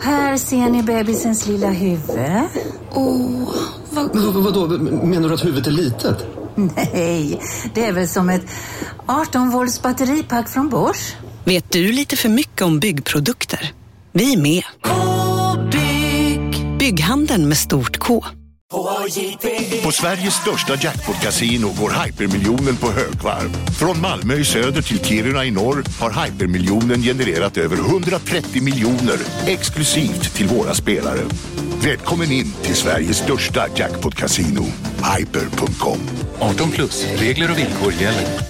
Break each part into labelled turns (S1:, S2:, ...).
S1: Här ser ni bebisens lilla huvud.
S2: Åh, vad...
S3: Men vad, vadå, menar du att huvudet är litet?
S1: Nej, det är väl som ett 18 volts batteripack från Bosch.
S4: Vet du lite för mycket om byggprodukter? Vi är med. -bygg. Bygghandeln med stort K.
S5: På Sveriges största jackpot-kasino går hypermiljonen på högvarv. Från Malmö i söder till Kiruna i norr har hypermiljonen genererat över 130 miljoner exklusivt till våra spelare. Välkommen in till Sveriges största jackpot-kasino, hyper.com.
S6: 18 plus, regler och villkor gäller.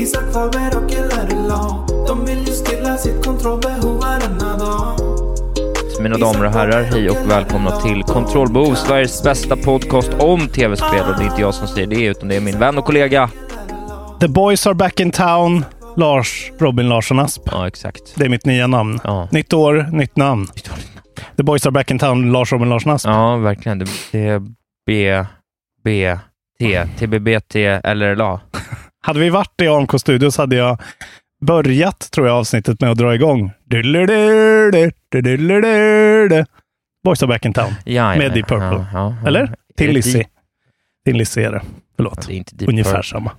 S7: Isak Faber och Ella De vill ju stilla sitt kontrollbehov varenda dag
S8: Mina damer och herrar, hej och välkomna till Kontrollbehov, Sveriges bästa podcast om tv-spel. Och det är inte jag som säger det, utan det är min vän och kollega.
S9: The boys are back in town. Lars Robin Larsson Asp.
S8: Ja, exakt.
S9: Det är mitt nya namn.
S8: Ja.
S9: Nytt år, nytt namn. The boys are back in town. Lars Robin Larsson Asp.
S8: Ja, verkligen. Det är B, B, T, TBBT, LRLA.
S9: Hade vi varit i AMK Studios hade jag börjat, tror jag, avsnittet med att dra igång. Boys are back in town.
S8: Ja,
S9: med Deep Purple.
S8: Ja, ja, ja.
S9: Eller? Till Lizzie. Till Lizzie är det. Förlåt.
S8: Ja, det är inte Deep
S9: Ungefär
S8: Purple.
S9: samma.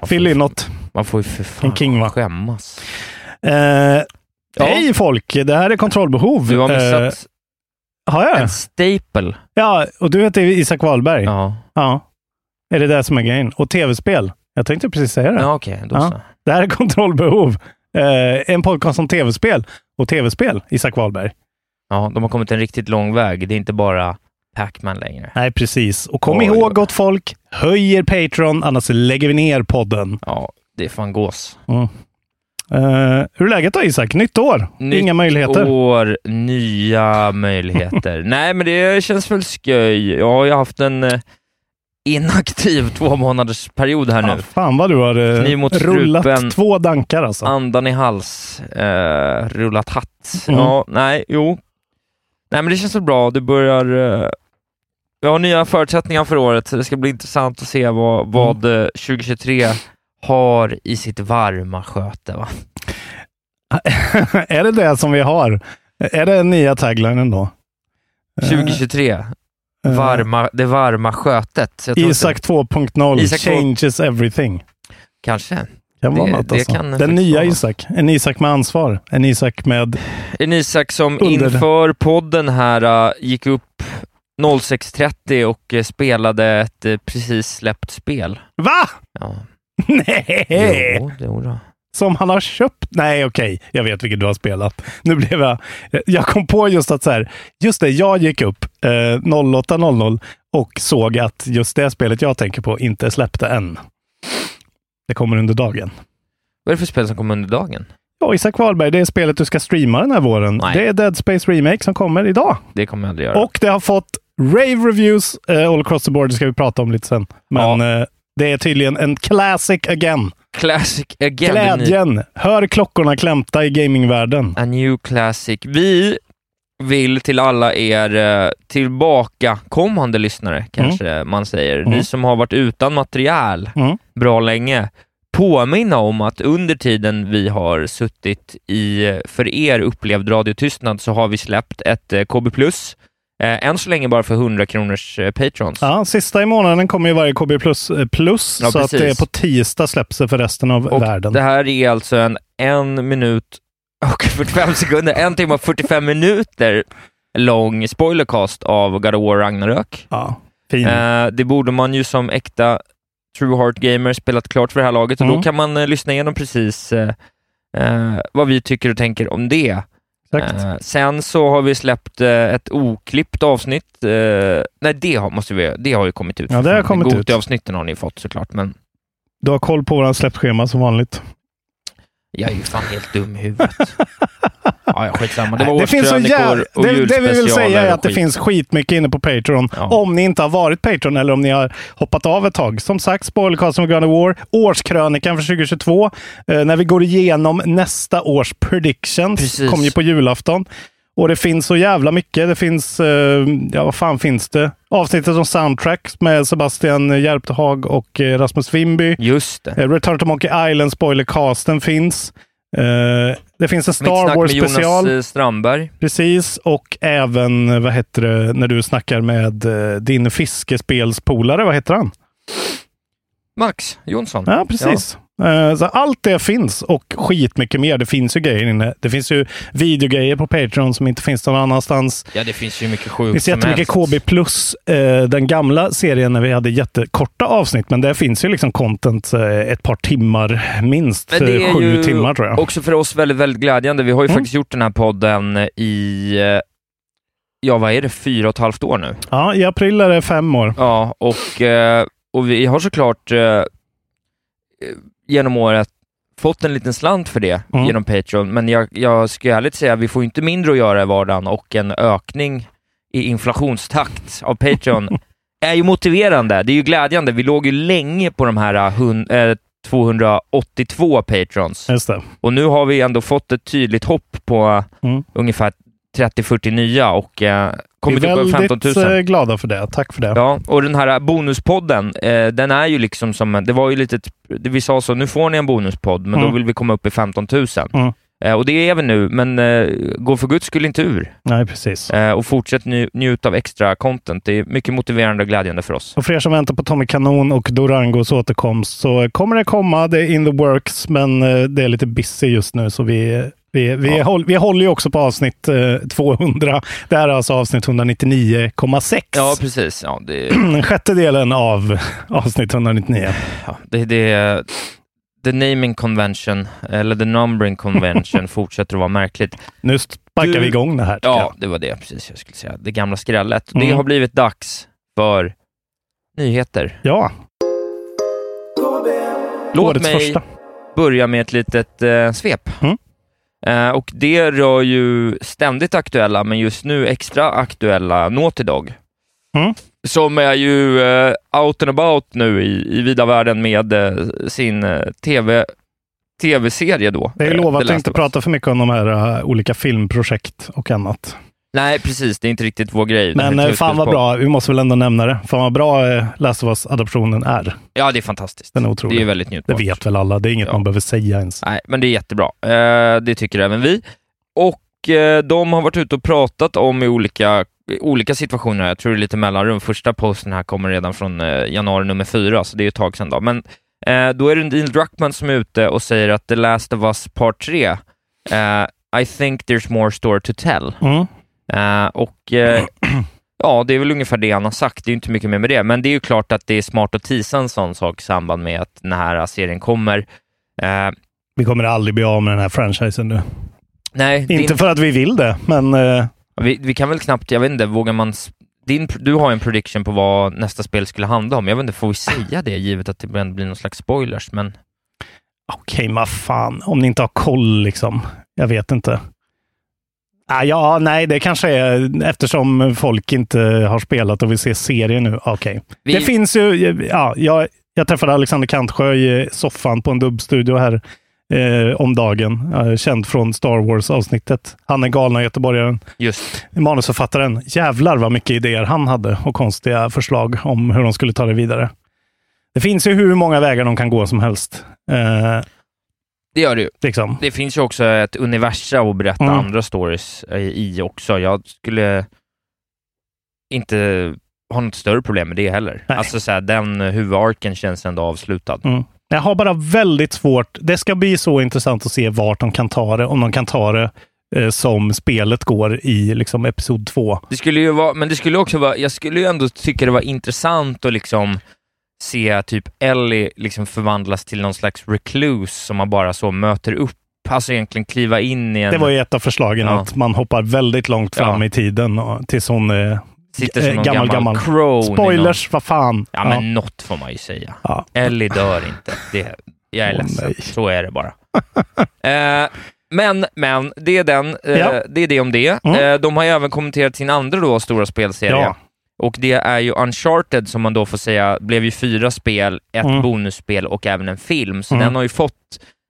S8: Man
S9: Fyll
S8: får-
S9: in något.
S8: Man får ju för fan
S9: En king, va?
S8: skämmas.
S9: Eh, Hej folk! Det här är Kontrollbehov.
S8: Du har missat
S9: Eh, har jag?
S8: en staple.
S9: Ja, och du heter Isak Wahlberg.
S8: Ja,
S9: Ja. Är det det som är grejen? Och tv-spel. Jag tänkte precis säga det.
S8: ja okej. då
S9: Ja.
S8: så.
S9: Det här är Kontrollbehov. Eh, en podcast om tv-spel. Och tv-spel, Isak Wahlberg.
S8: Ja, de har kommit en riktigt lång väg. Det är inte bara Pac-Man längre.
S9: Nej, precis. Och kom
S8: Oj,
S9: ihåg gott folk, höj er Patreon, annars lägger vi ner podden.
S8: Ja, det är fan gås.
S9: Mm. Eh, hur är läget då Isak? Nytt år?
S8: Nytt
S9: Inga möjligheter?
S8: år, nya möjligheter. Nej, men det känns väl sköj. Jag har ju haft en eh, inaktiv två månaders period här
S9: Ja,
S8: nu.
S9: fan vad du har eh,
S8: Kniv mot
S9: rullat
S8: strupen.
S9: två dankar alltså.
S8: Andan i hals, eh, rullat hatt.
S9: Mm.
S8: Ja, nej, jo. Nej, men det känns så bra. Det börjar... Eh, vi har nya förutsättningar för året, så det ska bli intressant att se vad, vad
S9: Mm.
S8: eh, 2023 har i sitt varma sköte. Va?
S9: är det det som vi har? Är det nya taglinen då? Eh,
S8: 2023,
S9: eh,
S8: varma, det varma skötet.
S9: Isak
S8: inte-
S9: 2.0
S8: Isak två-
S9: changes everything.
S8: Kanske.
S9: Kan vara
S8: Det-
S9: något
S8: det
S9: alltså.
S8: kan
S9: Den nya
S8: vara.
S9: Isak. En Isak med ansvar. En Isak med...
S8: En Isak som
S9: Under-
S8: inför podden här äh, gick upp 06.30 och äh, spelade ett äh, precis släppt spel.
S9: Va?
S8: Ja.
S9: Nej!
S8: Jo, jo då.
S9: Som han har köpt? Nej, okej. Jag vet vilket du har spelat. Nu blev jag... Jag kom på just att så här, just det, jag gick upp eh, 08.00 och såg att just det spelet jag tänker på inte släppte än. Det kommer under dagen.
S8: Vad är det för spel som kommer under dagen?
S9: Ja, Isak Wahlberg, det är spelet du ska streama den här våren.
S8: Nej.
S9: Det är Dead Space Remake som kommer idag.
S8: Det kommer jag aldrig göra.
S9: Och det har fått rave reviews eh, all across the board. Det ska vi prata om lite sen. Men eh, det är tydligen en classic again.
S8: Classic again.
S9: Glädjen. Hör klockorna klämta i gamingvärlden.
S8: A new classic. Vi vill till alla er eh, tillbakakommande lyssnare, kanske man säger,
S9: Mm.
S8: ni som har varit utan material
S9: Mm.
S8: bra länge, påminna om att under tiden vi har suttit i, för er upplevd radiotystnad, så har vi släppt ett eh, KB+, eh, än så länge bara för 100 kronors eh, patrons.
S9: Ja, sista i månaden kommer ju varje KB plus, eh, plus
S8: Ja,
S9: så att det är på tisdag släpps det för resten av
S8: Och
S9: världen.
S8: det här är alltså en en minut och 45 sekunder, en timme och 45 minuter lång spoilercast av God of War Ragnarök.
S9: Ja, fin.
S8: Eh, det borde man ju som äkta True Heart Gamer spelat klart för det här laget och
S9: Mm.
S8: då kan man eh, lyssna igenom precis eh, eh, vad vi tycker och tänker om det. Eh, sen så har vi släppt eh, ett oklippt avsnitt. Eh, nej, det har, måste vi, det har ju kommit ut.
S9: Ja, det har kommit ut.
S8: Goti-avsnitten har ni fått såklart, men
S9: Du har koll på våra släppschema som vanligt.
S8: Jag är ju fan helt dum i huvudet. ja, ja, skitsamma. Det var
S9: det finns så
S8: årskrönikor
S9: jäv...
S8: och
S9: det, det vi vill säga är att det
S8: skit.
S9: finns skitmycket inne på Patreon. Om ni inte har varit Patreon eller om ni har hoppat av ett tag. Som sagt, spoilercasten med of War, årskrönikan för 2022. Eh, när vi går igenom nästa års predictions.
S8: Precis.
S9: Kommer ju på julafton. Och det finns så jävla mycket. Det finns, eh, ja vad fan finns det? Avsnittet om soundtrack med Sebastian Järptehag och eh, Rasmus Wimby.
S8: Just det.
S9: Eh, Return to Monkey Island spoilercasten finns. Det finns en
S8: Mitt
S9: Star
S8: snack
S9: Wars
S8: med Jonas
S9: special.
S8: eh, Strandberg.
S9: Precis, och även vad heter det, när du snackar med din fiskespelspolare, vad heter han?
S8: Max Jonsson.
S9: Ja, precis. Eh, Så allt det finns och skitmycket mer. Det finns ju grejer inne. Det finns ju videogrejer på Patreon som inte finns någon annanstans.
S8: Ja, det finns ju mycket
S9: Det
S8: sjukt
S9: finns
S8: som
S9: jättemycket. KB plus eh, den gamla serien när vi hade jättekorta avsnitt, men det finns ju liksom content eh, ett par timmar, minst
S8: Men det är
S9: sju
S8: ju
S9: timmar tror jag.
S8: också för oss väldigt, väldigt glädjande. Vi har ju
S9: Mm.
S8: faktiskt gjort den här podden i, ja vad är det, fyra och ett halvt år nu?
S9: Ja, i april är det fem år.
S8: Ja, och, eh, och vi har såklart eh, genom året fått en liten slant för det
S9: Mm.
S8: genom Patreon, men jag, jag ska ärligt säga, vi får inte mindre att göra i vardagen och en ökning i inflationstakt av Patreon är ju motiverande. Det är ju glädjande. Vi låg ju länge på de här eh, hun, eh, 282 Patrons. Och nu har vi ändå fått ett tydligt hopp på
S9: Mm.
S8: ungefär 30-40 nya och eh, kommit
S9: vi är
S8: upp över 15
S9: väldigt
S8: 000.
S9: eh, glada för det. Tack för det.
S8: Ja, och den här bonuspodden, eh, den är ju liksom som, det var ju lite, vi sa så, nu får ni en bonuspodd, men
S9: Mm.
S8: då vill vi komma upp i 15 000.
S9: Mm.
S8: Eh, och det är vi nu, men eh, gå för guds skull inte ur.
S9: Nej, precis.
S8: Eh, och fortsätt nj- njuta av extra content. Det är mycket motiverande och glädjande för oss.
S9: Och för er som väntar på Tommy Kanon och Dorangos återkomst så kommer det komma. Det är in the works, men eh, det är lite busy just nu. Så vi, vi, vi, håll, vi håller ju också på avsnitt eh, 200. Det här är alltså avsnitt 199,6.
S8: Ja, precis. Ja, det,
S9: Den sjätte delen av avsnitt 199.
S8: ja, det, det, the naming convention, eller the numbering convention, fortsätter att vara märkligt.
S9: Nu sparkar
S8: Du-
S9: vi igång det här.
S8: Ja,
S9: jag.
S8: det var det precis jag skulle säga. Det gamla skrället.
S9: Mm.
S8: Det har blivit dags för nyheter.
S9: ja.
S8: Låt
S9: Årets
S8: mig
S9: första.
S8: börja med ett litet eh, svep.
S9: Mm.
S8: Eh, och det rör ju ständigt aktuella, men just nu extra aktuella Naughty Dog.
S9: Mm.
S8: Som är ju eh, out and about nu i, i vida världen med eh, sin eh, TV, tv-serie då.
S9: Det är
S8: eh,
S9: lovat
S8: The
S9: att inte prata för mycket om de här eh, olika filmprojekt och annat.
S8: Nej, precis. Det är inte riktigt vår grej.
S9: Men eh, fan vad bra. Vi måste väl ändå nämna det. Fan vad bra eh, Last of Us-adaptionen är.
S8: Ja, det är fantastiskt.
S9: Den är
S8: Det
S9: otrolig.
S8: är väldigt
S9: Det
S8: njutbart.
S9: vet väl alla. Det är inget
S8: Ja.
S9: man behöver säga ens.
S8: Nej, men det är jättebra. Eh, det tycker även vi. Och eh, de har varit ute och pratat om i olika, i olika situationer. Jag tror det är lite mellanrum. Första posten här kommer redan från januari nummer fyra, så det är ett tag sedan. Då. Men då är det Neil Druckmann som är ute och säger att The Last of Us Part 3, eh, I think there's more story to tell.
S9: Mm.
S8: Eh, och eh, ja, det är väl ungefär det han har sagt. Det är ju inte mycket mer med det, men det är ju klart att det är smart att tisa en sån sak i samband med att den här serien kommer. Eh,
S9: Vi kommer aldrig bli av med den här franchisen nu.
S8: nej,
S9: Inte
S8: din,
S9: för att vi vill det, men eh,
S8: vi, vi kan väl knappt, jag vet inte, vågar man... Din, du har ju en prediction på vad nästa spel skulle handla om. Jag vet inte, får vi säga det givet att det blir någon slags spoilers? Men
S9: okej, vad fan. Om ni inte har koll liksom. Jag vet inte. Ah, ja, nej, det kanske är eftersom folk inte har spelat och vill se serien nu. Okej.
S8: Vi-
S9: Det finns ju, ja, jag, jag träffade Alexander Kantsjö i soffan på en dubbstudio här eh, om dagen. Eh, känd från Star Wars-avsnittet. Han är galna göteborgaren.
S8: just,
S9: Manusförfattaren. Jävlar vad mycket idéer han hade och konstiga förslag om hur de skulle ta det vidare. Det finns ju hur många vägar de kan gå som helst. Eh,
S8: det gör det ju.
S9: liksom.
S8: Det finns ju också ett universum att berätta
S9: Mm.
S8: andra stories i också. Jag skulle inte ha något större problem med det heller.
S9: Nej.
S8: Alltså så här, den huvudarken känns ändå avslutad.
S9: Mm. Jag har bara väldigt svårt. Det ska bli så intressant att se vart de kan ta det. Om de kan ta det eh, som spelet går i liksom, episod två.
S8: Det skulle ju vara, men det skulle också vara, jag skulle ju ändå tycka det var intressant att liksom se typ Ellie liksom förvandlas till någon slags recluse som man bara så möter upp, alltså egentligen kliva in i en...
S9: Det var ju ett av förslagen,
S8: Ja.
S9: att man hoppar väldigt långt fram
S8: Ja.
S9: i tiden och, tills hon är
S8: sitter som
S9: eh,
S8: någon
S9: gammal,
S8: gammal,
S9: gammal. Spoilers, vad fan.
S8: Någon, ja, men något får man ju säga.
S9: Ja.
S8: Ellie dör inte. Det, Jag är
S9: Åh,
S8: ledsen.
S9: nej.
S8: Så är det bara. eh, men, men, det är den. Eh,
S9: Ja.
S8: Det är det om det.
S9: Mm.
S8: Eh, de har ju även kommenterat sin andra då stora spelserie. Och det är ju Uncharted som man då får säga blev ju fyra spel, ett
S9: Mm.
S8: bonusspel och även en film. Så
S9: Mm.
S8: den har ju fått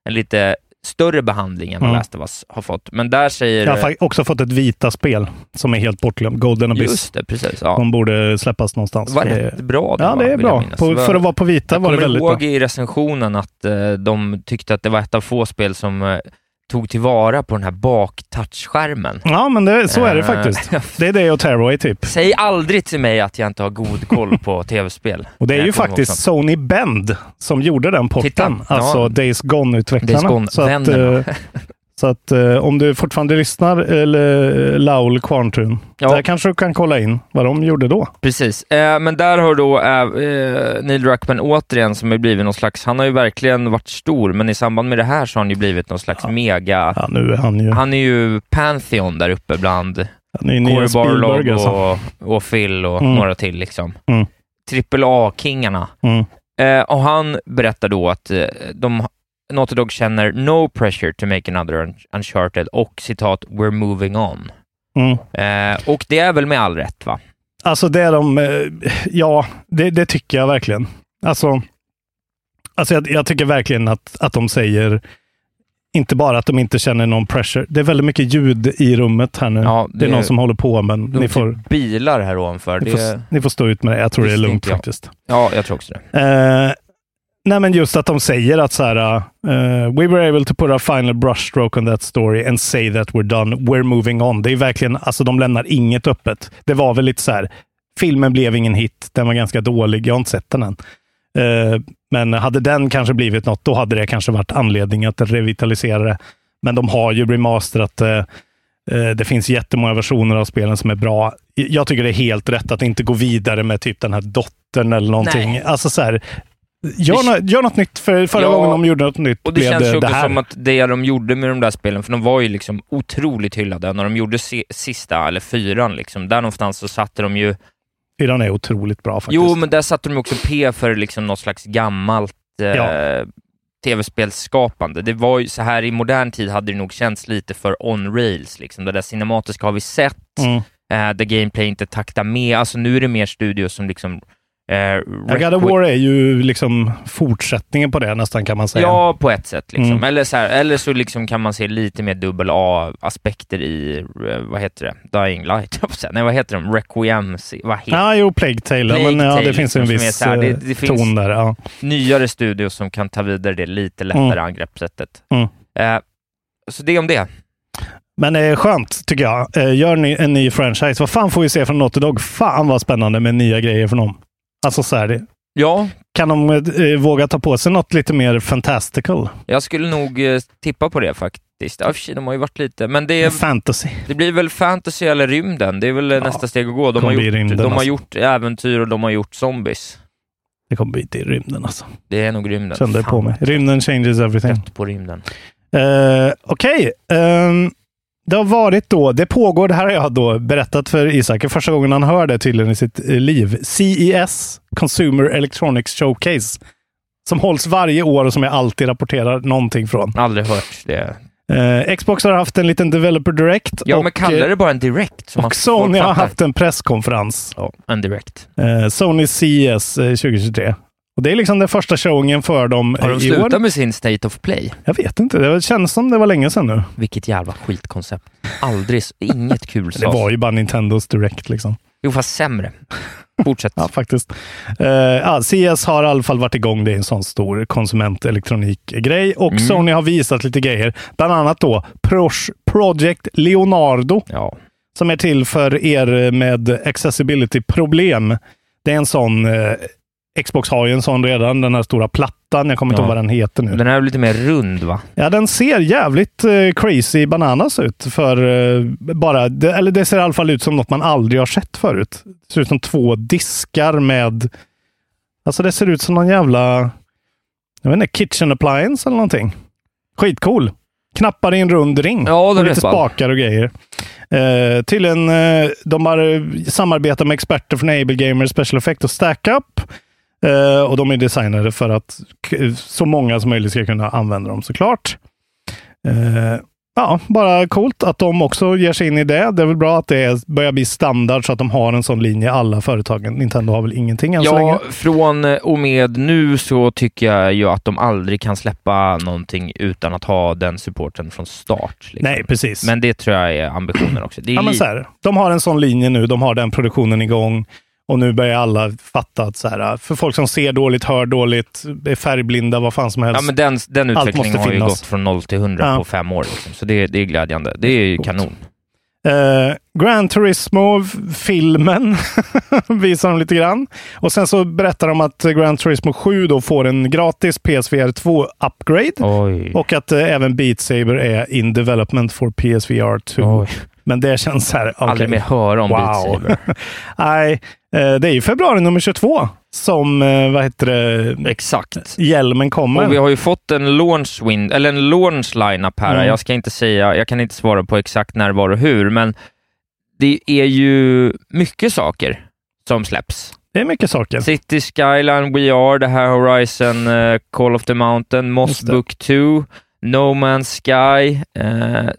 S8: en lite större behandling än vad
S9: Mm.
S8: Last of Us har fått. Men där säger...
S9: Jag har också fått ett vita spel som är helt bortglömt. Golden Abyss.
S8: Just det, precis. Ja.
S9: De borde släppas någonstans.
S8: var
S9: det-
S8: rätt bra den,
S9: Ja,
S8: va,
S9: det är
S8: jag
S9: bra. På,
S8: Det var-
S9: för att vara på vita
S8: Jag
S9: var det
S8: kommer
S9: väldigt
S8: ihåg
S9: bra.
S8: i recensionen att eh, de tyckte att det var ett av få spel som eh, tog tillvara på den här bak-touchskärmen.
S9: Ja, men det, så är det
S8: Eh,
S9: faktiskt. Det är det och Tearaway typ.
S8: Säg aldrig till mig att jag inte har god koll på tv-spel.
S9: Och det är ju faktiskt
S8: också.
S9: Sony Bend som gjorde den porten.
S8: Titta, ja.
S9: Alltså Days Gone-utvecklarna.
S8: Days Gone,
S9: så att,
S8: vännerna.
S9: eh, så att eh, om du fortfarande lyssnar, eller Laul Kvarntun,
S8: Ja.
S9: där kanske du kan kolla in vad de gjorde då.
S8: Precis, eh, men där har då eh, eh, Neil Druckmann återigen, som har blivit någon slags, han har ju verkligen varit stor, men i samband med det här så har han ju blivit någon slags mega...
S9: Ja, nu är han ju...
S8: Han är ju Pantheon där uppe bland
S9: är
S8: Corey Barlog
S9: alltså.
S8: och, och Phil och
S9: Mm.
S8: några till liksom.
S9: Mm.
S8: Triple A-kingarna.
S9: Mm.
S8: Eh, och han berättar då att eh, de, Naughty Dog känner no pressure to make another un- Uncharted och citat “We're moving on”.
S9: Mm.
S8: Eh, och det är väl med all rätt va?
S9: Alltså det är de, eh, ja, det, det tycker jag verkligen. Alltså, alltså jag, jag tycker verkligen att, att de säger, inte bara att de inte känner någon pressure. Det är väldigt mycket ljud i rummet här nu.
S8: Ja,
S9: det, är
S8: det-
S9: någon som håller på, men ni får,
S8: bilar här ovanför.
S9: ni,
S8: Det,
S9: får, ni får stå ut med det. Jag tror det är lugnt faktiskt.
S8: ja, jag tror också det.
S9: Eh, nej, men just att de säger att så här, eh, we were able to put our final brushstroke on that story and say that we're done, we're moving on. Det är verkligen, alltså de lämnar inget öppet. Det var väl lite så här, filmen blev ingen hit, den var ganska dålig, jag har inte sett den än. Eh, men hade den kanske blivit något, då hade det kanske varit anledning att revitalisera det. Men de har ju remasterat. Eh, Det finns jättemånga versioner av spelen som är bra. Jag tycker det är helt rätt att inte gå vidare med typ den här dottern eller någonting.
S8: Nej.
S9: Alltså så här, gör,
S8: Det-
S9: gör något nytt. För förra
S8: Ja,
S9: gången de gjorde något nytt
S8: Och det
S9: blev
S8: känns
S9: det, det
S8: också
S9: här.
S8: som att det de gjorde med de där spelen, för de var ju liksom otroligt hyllade, när de gjorde si- sista, eller fyran, liksom, där någonstans så satte de ju...
S9: Fyran är otroligt bra faktiskt.
S8: Jo, men där satte de också P för liksom något slags gammalt eh,
S9: Ja.
S8: tv-spelsskapande. Det var ju så här i modern tid hade det nog känts lite för on-rails, liksom. Det där cinematiska har vi sett,
S9: Mm.
S8: eh, där gameplay inte taktar med. Alltså nu är det mer studios som liksom... Eh,
S9: God of War är ju liksom fortsättningen på det nästan kan man säga.
S8: Ja, på ett sätt. Liksom.
S9: Mm.
S8: Eller, så här, eller så liksom kan man se lite mer dubbel A-aspekter i, eh, vad heter det, Dying Light. Nej, vad heter de? Requiem, vad heter
S9: Ja, jo, Plague Tale.
S8: Plague
S9: men ja,
S8: Tale,
S9: det finns en
S8: är
S9: viss
S8: här, det-
S9: eh,
S8: det finns-
S9: ton där. Ja.
S8: Nyare studios som kan ta vidare det lite lättare
S9: Mm.
S8: angreppssättet.
S9: Mm.
S8: Eh, så det om det.
S9: Men eh, skönt, tycker jag. Eh, gör ni en ny franchise. Vad fan får vi se från Naughty Dog? Fan vad spännande med nya grejer från dem. Alltså så här, det,
S8: Ja,
S9: kan de eh, våga ta på sig något lite mer fantastical?
S8: jag skulle nog eh, tippa på det faktiskt. Ja, sig, de har ju varit lite, men det,
S9: Fantasy.
S8: det blir väl fantasy eller rymden. Det är väl eh, nästa steg att gå. De, har gjort,
S9: rymden,
S8: de har
S9: alltså.
S8: gjort äventyr och de har gjort zombies.
S9: Det kommer bli till rymden alltså.
S8: Det är nog rymden.
S9: Kände på mig. Rymden changes everything.
S8: Trött på rymden.
S9: Uh, Okej. Ehm, det har varit då, det pågår, det här har jag då berättat för Isak, för första gången han hör det tydligen i sitt eh, liv. CES, Consumer Electronics Showcase, som hålls varje år och som jag alltid rapporterar någonting från.
S8: Aldrig hört det.
S9: Eh, Xbox har haft en liten Developer Direct.
S8: Ja,
S9: och,
S8: men kalla
S9: eh,
S8: det bara en direct.
S9: och Sony har haft en presskonferens.
S8: Ja, en direct.
S9: Eh, Sony CES eh, 2023. Och det är liksom den första showingen för dem
S8: Har de slutat
S9: år.
S8: med sin State of Play?
S9: Jag vet inte, det känns som det var länge sedan nu.
S8: Vilket jävla skitkoncept. Aldrig, inget kul
S9: Det var ju bara Nintendos Direct liksom.
S8: Jo, fast sämre. Fortsätt.
S9: Ja, faktiskt. Uh, ja, CS har i alla fall varit igång. Det är en sån stor konsumentelektronikgrej. Och
S8: Mm.
S9: Sony har visat lite grejer. Bland annat då Project Leonardo.
S8: Ja.
S9: Som är till för er med accessibility-problem. Det är en sån... eh, Xbox har ju en sån redan, den här stora plattan. Jag kommer inte
S8: Ja.
S9: ihåg vad den heter nu.
S8: Den här är lite mer rund, va?
S9: Ja, den ser jävligt eh, crazy bananas ut. För eh, bara, det, eller det ser i alla fall ut som något man aldrig har sett förut. Det ser ut som två diskar med... Alltså det ser ut som någon jävla... Jag vet inte, kitchen appliance eller någonting. Skitcool. Knappar i en rund ring.
S8: Ja, det
S9: och
S8: är
S9: lite spakar och grejer. Eh, tydligen, eh, de har eh, samarbetat med experter från Able Gamer, Special Effect och Stack Up. Eh, och de är designade för att så många som möjligt ska kunna använda dem såklart. Eh, ja, bara coolt att de också ger sig in i det. Det är väl bra att det börjar bli standard så att de har en sån linje i alla företagen. Nintendo har väl ingenting än så länge.
S8: Ja, från och med nu så tycker jag ju att de aldrig kan släppa någonting utan att ha den supporten från start. liksom.
S9: Nej, precis.
S8: Men det tror jag är ambitionen också. Är
S9: Ja, men så här, de har en sån linje nu, de har den produktionen igång och nu börjar alla fatta att så här, för folk som ser dåligt, hör dåligt, är färgblinda, vad fan som helst.
S8: Ja, men den, den utvecklingen har ju
S9: finnas.
S8: gått från 0 till 100
S9: Ja.
S8: på fem år. Liksom. Så det, det är glädjande. Det är ju kanon.
S9: Eh, Gran Turismo-filmen visar de lite grann. Och sen så berättar de att Gran Turismo 7 då får en gratis PSVR 2-upgrade.
S8: Oj.
S9: Och att eh, även Beat Saber är in development for PSVR 2.
S8: Oj.
S9: Men det känns så här... okej.
S8: Aldrig mer höra om Beat
S9: Wow.
S8: Saber.
S9: Nej, det är ju februari nummer 22 som, eh, vad heter det,
S8: Exakt.
S9: hjälmen kommer.
S8: Och vi har ju fått en launch, win- eller en launch lineup här.
S9: Mm.
S8: Jag ska inte säga, jag kan inte svara på exakt när, var och hur, men det är ju mycket saker som släpps.
S9: Det är mycket saker.
S8: City Skyline, We Are, det här Horizon, eh, Call of the Mountain, Moss. Book 2, No Man's Sky, eh,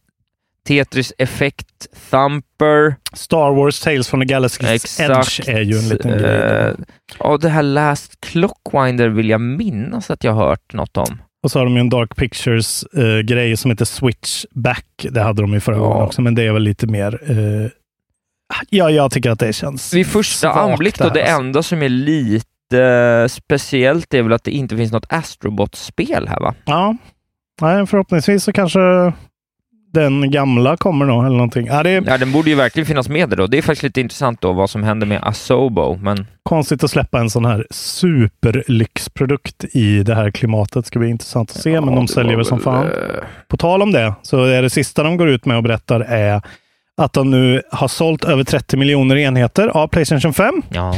S8: Tetris Effect, Thumper.
S9: Star Wars Tales from the Galaxy's
S8: Exakt.
S9: Edge är ju en liten
S8: Eh,
S9: grej.
S8: Ja, det här Last Clockwinder vill jag minnas att jag hört något om.
S9: Och så har de ju en Dark Pictures-grej som heter Switchback. Det hade de ju förra
S8: Ja.
S9: gången också, men det är väl lite mer... eh, ja, jag tycker att det känns
S8: Vid första anblick då, det
S9: alltså.
S8: enda som är lite speciellt är väl att det inte finns något Astrobot-spel här va?
S9: Ja, Nej, förhoppningsvis så kanske den gamla kommer då, eller någonting. Ja, det
S8: Ja, den borde ju verkligen finnas med då. Det är faktiskt lite intressant då vad som händer med Asobo, men
S9: konstigt att släppa en sån här superlyxprodukt i det här klimatet. Ska bli intressant att se, men de säljer väl som fan.
S8: eh,
S9: På tal om det, så är det sista de går ut med och berättar är att de nu har sålt över 30 miljoner enheter av Playstation 5.
S8: Ja.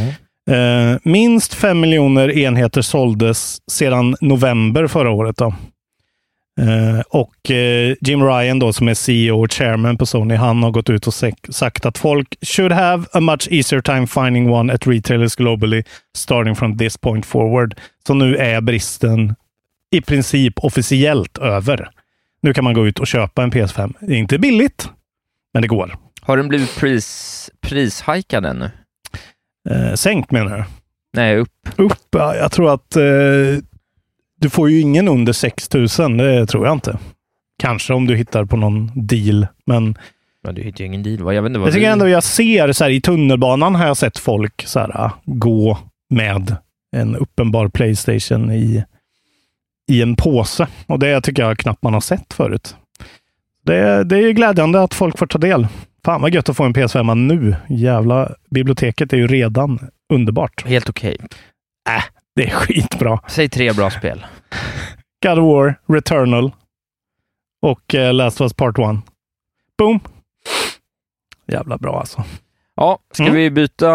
S9: Eh, minst 5 miljoner enheter såldes sedan november förra året. Då. Eh, och eh, Jim Ryan då, som är CEO och chairman på Sony, han har gått ut och sagt att folk should have a much easier time finding one at retailers globally starting from this point forward. Så nu är bristen i princip officiellt över. Nu kan man gå ut och köpa en PS5. Det är inte billigt, men det går.
S8: Har den blivit pris, prishajkad ännu?
S9: Eh, sänkt menar du?
S8: Nej, upp.
S9: Upp? ja, Jag tror att du får ju ingen under 6 000. Det tror jag inte. Kanske om du hittar på någon deal, men
S8: Men du hittar ju ingen deal va? Jag vet inte vad
S9: jag tycker ändå jag ser så här, i tunnelbanan har jag sett folk så här, ah, gå med en uppenbar Playstation i, i en påse. Och det tycker jag knappt man har sett förut. Det, det är ju glädjande att folk får ta del. Fan vad gött att få en PS5 nu. Jävla biblioteket är ju redan underbart.
S8: Helt okej.
S9: Äh, det är skitbra.
S8: Säg tre bra spel.
S9: God of War, Returnal och eh, Last of Us Part 1. Boom! Jävla bra alltså.
S8: Ja, ska
S9: Mm.
S8: vi byta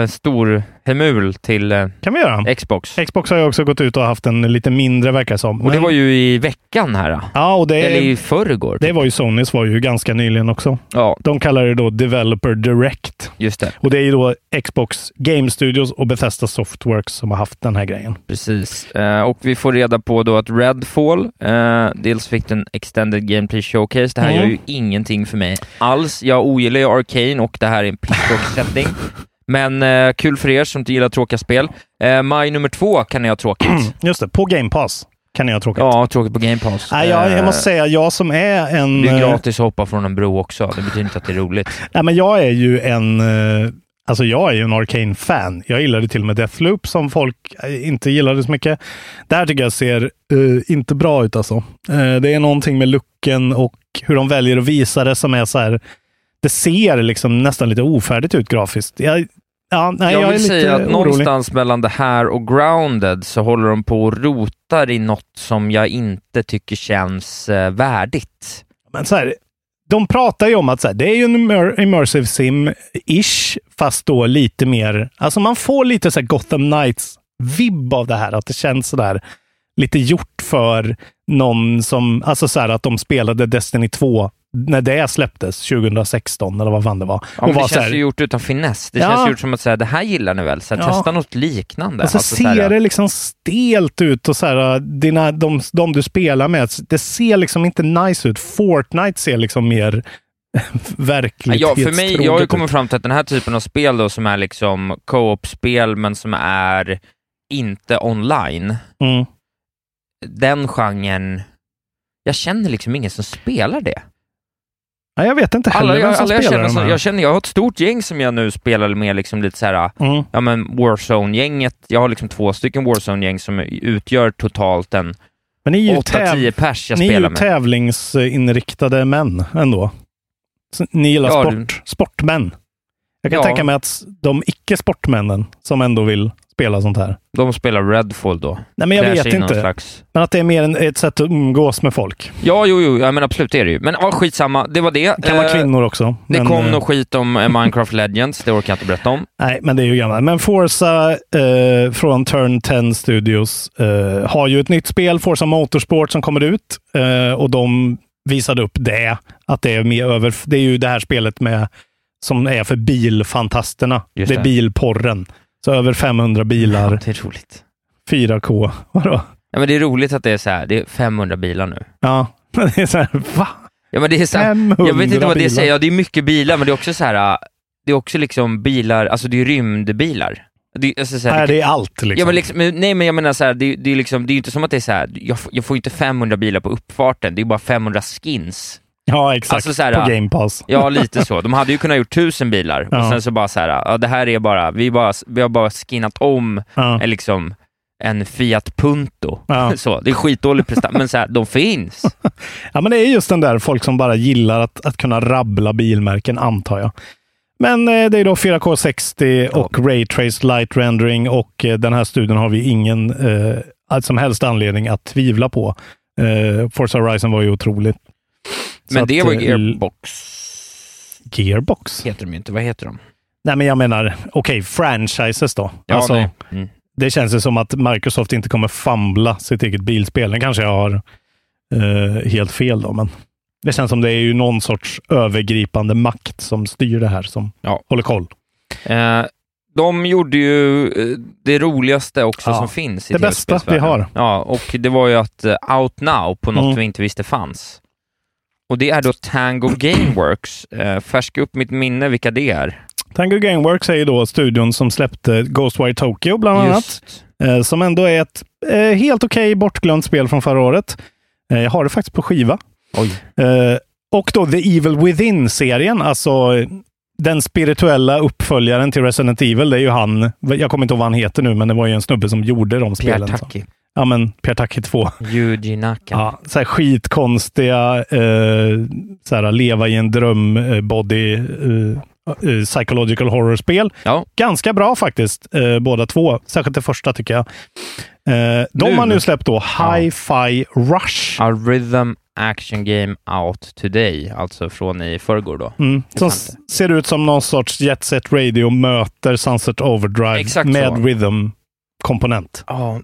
S8: eh, stor hemul till eh,
S9: kan vi göra.
S8: Xbox?
S9: Xbox har ju också gått ut och haft en lite mindre, verkar som.
S8: Och det var ju i veckan här.
S9: Ja, och det,
S8: Eller i förrgår.
S9: det var ju Sonys var ju ganska nyligen också.
S8: Ja,
S9: De kallar det då Developer Direct.
S8: just det.
S9: Och det är ju då Xbox Game Studios och Bethesda Softworks som har haft den här grejen.
S8: Precis. Eh, och vi får reda på då att Redfall, eh, dels fick den Extended Gameplay Showcase. Det här
S9: Mm.
S8: gör ju ingenting för mig alls. Jag ogillar ju Arcane och det här är en pisstråkig Men eh, kul för er som inte gillar tråkiga spel. Eh, maj nummer två kan ni ha tråkigt.
S9: Just det, på Game Pass kan ni ha tråkigt.
S8: Ja, tråkigt på Game Pass.
S9: Nej, jag, jag
S8: Eh,
S9: måste säga, jag som är en...
S8: Det är
S9: eh,
S8: gratis att hoppa från en bro också. Det betyder inte att det är roligt.
S9: Nej, men jag är ju en... eh, Alltså jag är ju en arcane fan Jag gillade till och med Deathloop som folk inte gillade så mycket. Det här tycker jag ser eh, inte bra ut alltså. Eh, det är någonting med looken och hur de väljer att visa det som är så här. Det ser liksom nästan lite ofärdigt ut grafiskt. Jag, ja, nej,
S8: jag
S9: jag,
S8: vill säga att
S9: orolig.
S8: någonstans mellan det här och Grounded så håller de på och rotar i något som jag inte tycker känns eh, värdigt.
S9: Men så här, de pratar ju om att så här, det är ju en immer- immersive sim-ish, fast då lite mer... Alltså man får lite så här Gotham Knights-vibb av det här. Att det känns så där lite gjort för någon som, alltså så här att de spelade Destiny 2 när det släpptes 2016 eller vad fan det var.
S8: Ja,
S9: var
S8: det
S9: så
S8: känns
S9: här-
S8: ju gjort utan finess. Det
S9: Ja.
S8: känns gjort som att säga, det här gillar ni väl? Så här,
S9: Ja.
S8: Testa något liknande.
S9: Och så
S8: Alltså, så här,
S9: ser det liksom stelt ut och så här, dina, de, de du spelar med, det ser liksom inte nice ut. Fortnite ser liksom mer
S8: Ja,
S9: verklighetstroget
S8: för mig, jag har ju kommit fram till att den här typen av spel då, som är liksom co-op-spel, men som är inte online,
S9: Mm.
S8: den genren, jag känner liksom ingen som spelar det.
S9: Ja, jag vet inte heller
S8: Alla,
S9: vem
S8: jag,
S9: som
S8: alla jag,
S9: spelar
S8: känner, som,
S9: här.
S8: jag känner, jag har ett stort gäng som jag nu spelar med, liksom lite så här,
S9: Mm.
S8: ja men Warzone-gänget, jag har liksom två stycken Warzone-gäng som utgör totalt en
S9: Men ni är ju
S8: 8-10
S9: täv-
S8: pers jag
S9: Ni är
S8: spelar
S9: ju
S8: med.
S9: tävlingsinriktade män ändå. Så ni gillar
S8: Ja,
S9: sport. Sportmän. Jag kan
S8: Ja.
S9: tänka mig att de icke-sportmännen som ändå vill spela sånt här.
S8: De spelar Redfall då.
S9: Nej, men jag
S8: Klär
S9: vet inte.
S8: Slags...
S9: Men att det är mer en, ett sätt att umgås med folk.
S8: Ja, jo, jo, ja, men absolut det är det ju. Men ja, skitsamma, det var det.
S9: Det kan vara
S8: Eh,
S9: kvinnor också.
S8: Det
S9: men,
S8: kom
S9: eh,
S8: något skit om eh, Minecraft Legends, det orkar jag inte berätta om.
S9: Nej, men det är ju gammalt. Men Forza eh, från Turn 10 Studios eh, har ju ett nytt spel, Forza Motorsport, som kommer ut. Eh, och de visade upp det. Att det är mer över... Det är ju det här spelet med som är för bilfantasterna.
S8: Just
S9: det är
S8: det.
S9: bilporren. Så över 500 bilar.
S8: Det är roligt.
S9: 4K. Vadå?
S8: Ja, men det är roligt att det är så här, det är 500 bilar nu.
S9: Ja, men det är så här, va?
S8: Ja, men det är så här,
S9: 500
S8: jag vet inte vad det säger, ja, det är mycket bilar, men det är också så här, äh, det är också liksom bilar, alltså det är rymdbilar. Det, alltså, så här,
S9: Nej, det är allt liksom.
S8: Ja, men liksom, nej men jag menar så här, det, det är liksom, det är ju inte som att det är så här, jag, får- jag får ju inte 500 bilar på uppfarten, det är bara 500 skins.
S9: Ja, exakt.
S8: Alltså så här,
S9: på Game Pass.
S8: Ja, lite så. De hade ju kunnat gjort tusen bilar och
S9: Ja.
S8: sen så bara så här, ja det här är bara, vi, bara, vi har bara skinnat om
S9: Ja.
S8: en, liksom, en Fiat Punto.
S9: Ja.
S8: Så, det är skitdålig prestation, men så här, de finns.
S9: Ja, men det är just den där folk som bara gillar att, att kunna rabbla bilmärken, antar jag. Men eh, det är då 4K 60 och Ray Trace Light Rendering och eh, den här studien har vi ingen eh, som helst anledning att tvivla på. Eh, Forza Horizon var ju otroligt.
S8: Men det var
S9: eh,
S8: Gearbox,
S9: Gearbox?
S8: heter de ju inte. Vad heter de?
S9: Nej, men jag menar, okej, franchises då.
S8: Ja,
S9: alltså.
S8: Mm.
S9: Det känns ju som att Microsoft inte kommer famla sitt eget bilspel. Den kanske jag har eh, helt fel då, men det känns som det är ju någon sorts övergripande makt som styr det här, som
S8: Ja.
S9: håller koll.
S8: Eh, de gjorde ju eh, det roligaste också
S9: Ja,
S8: som finns i
S9: det bästa vi har.
S8: Ja, och det var ju att eh, Out Now på något
S9: Mm.
S8: vi inte visste fanns. Och det är då Tango Gameworks. Eh, färska upp mitt minne vilka det är.
S9: Tango Gameworks är ju då studion som släppte Ghostwire Tokyo bland annat. Eh, som ändå är ett eh, helt okej bortglömt spel från förra året. Eh, jag har det faktiskt på skiva. Eh, och då The Evil Within-serien, alltså eh, den spirituella uppföljaren till Resident Evil. Det är ju han, jag kommer inte ihåg vad han heter nu, men det var ju en snubbe som gjorde de spelen.
S8: Pierre.
S9: Ja, men Pierre Taki 2.
S8: Yuji Naka.
S9: Ja, så här skitkonstiga, eh, så här, leva i en dröm, eh, body, eh, eh, psychological horror-spel.
S8: Ja.
S9: Ganska bra faktiskt, eh, båda två. Särskilt det första tycker jag. Eh, de
S8: Nu.
S9: har nu släppt då Hi-Fi Rush.
S8: A Rhythm Action Game Out Today, alltså från i förrgår då.
S9: Mm, som ser ut som någon sorts Jet Set Radio möter Sunset Overdrive
S8: Exakt
S9: med
S8: så.
S9: rhythm-komponent.
S8: Ja,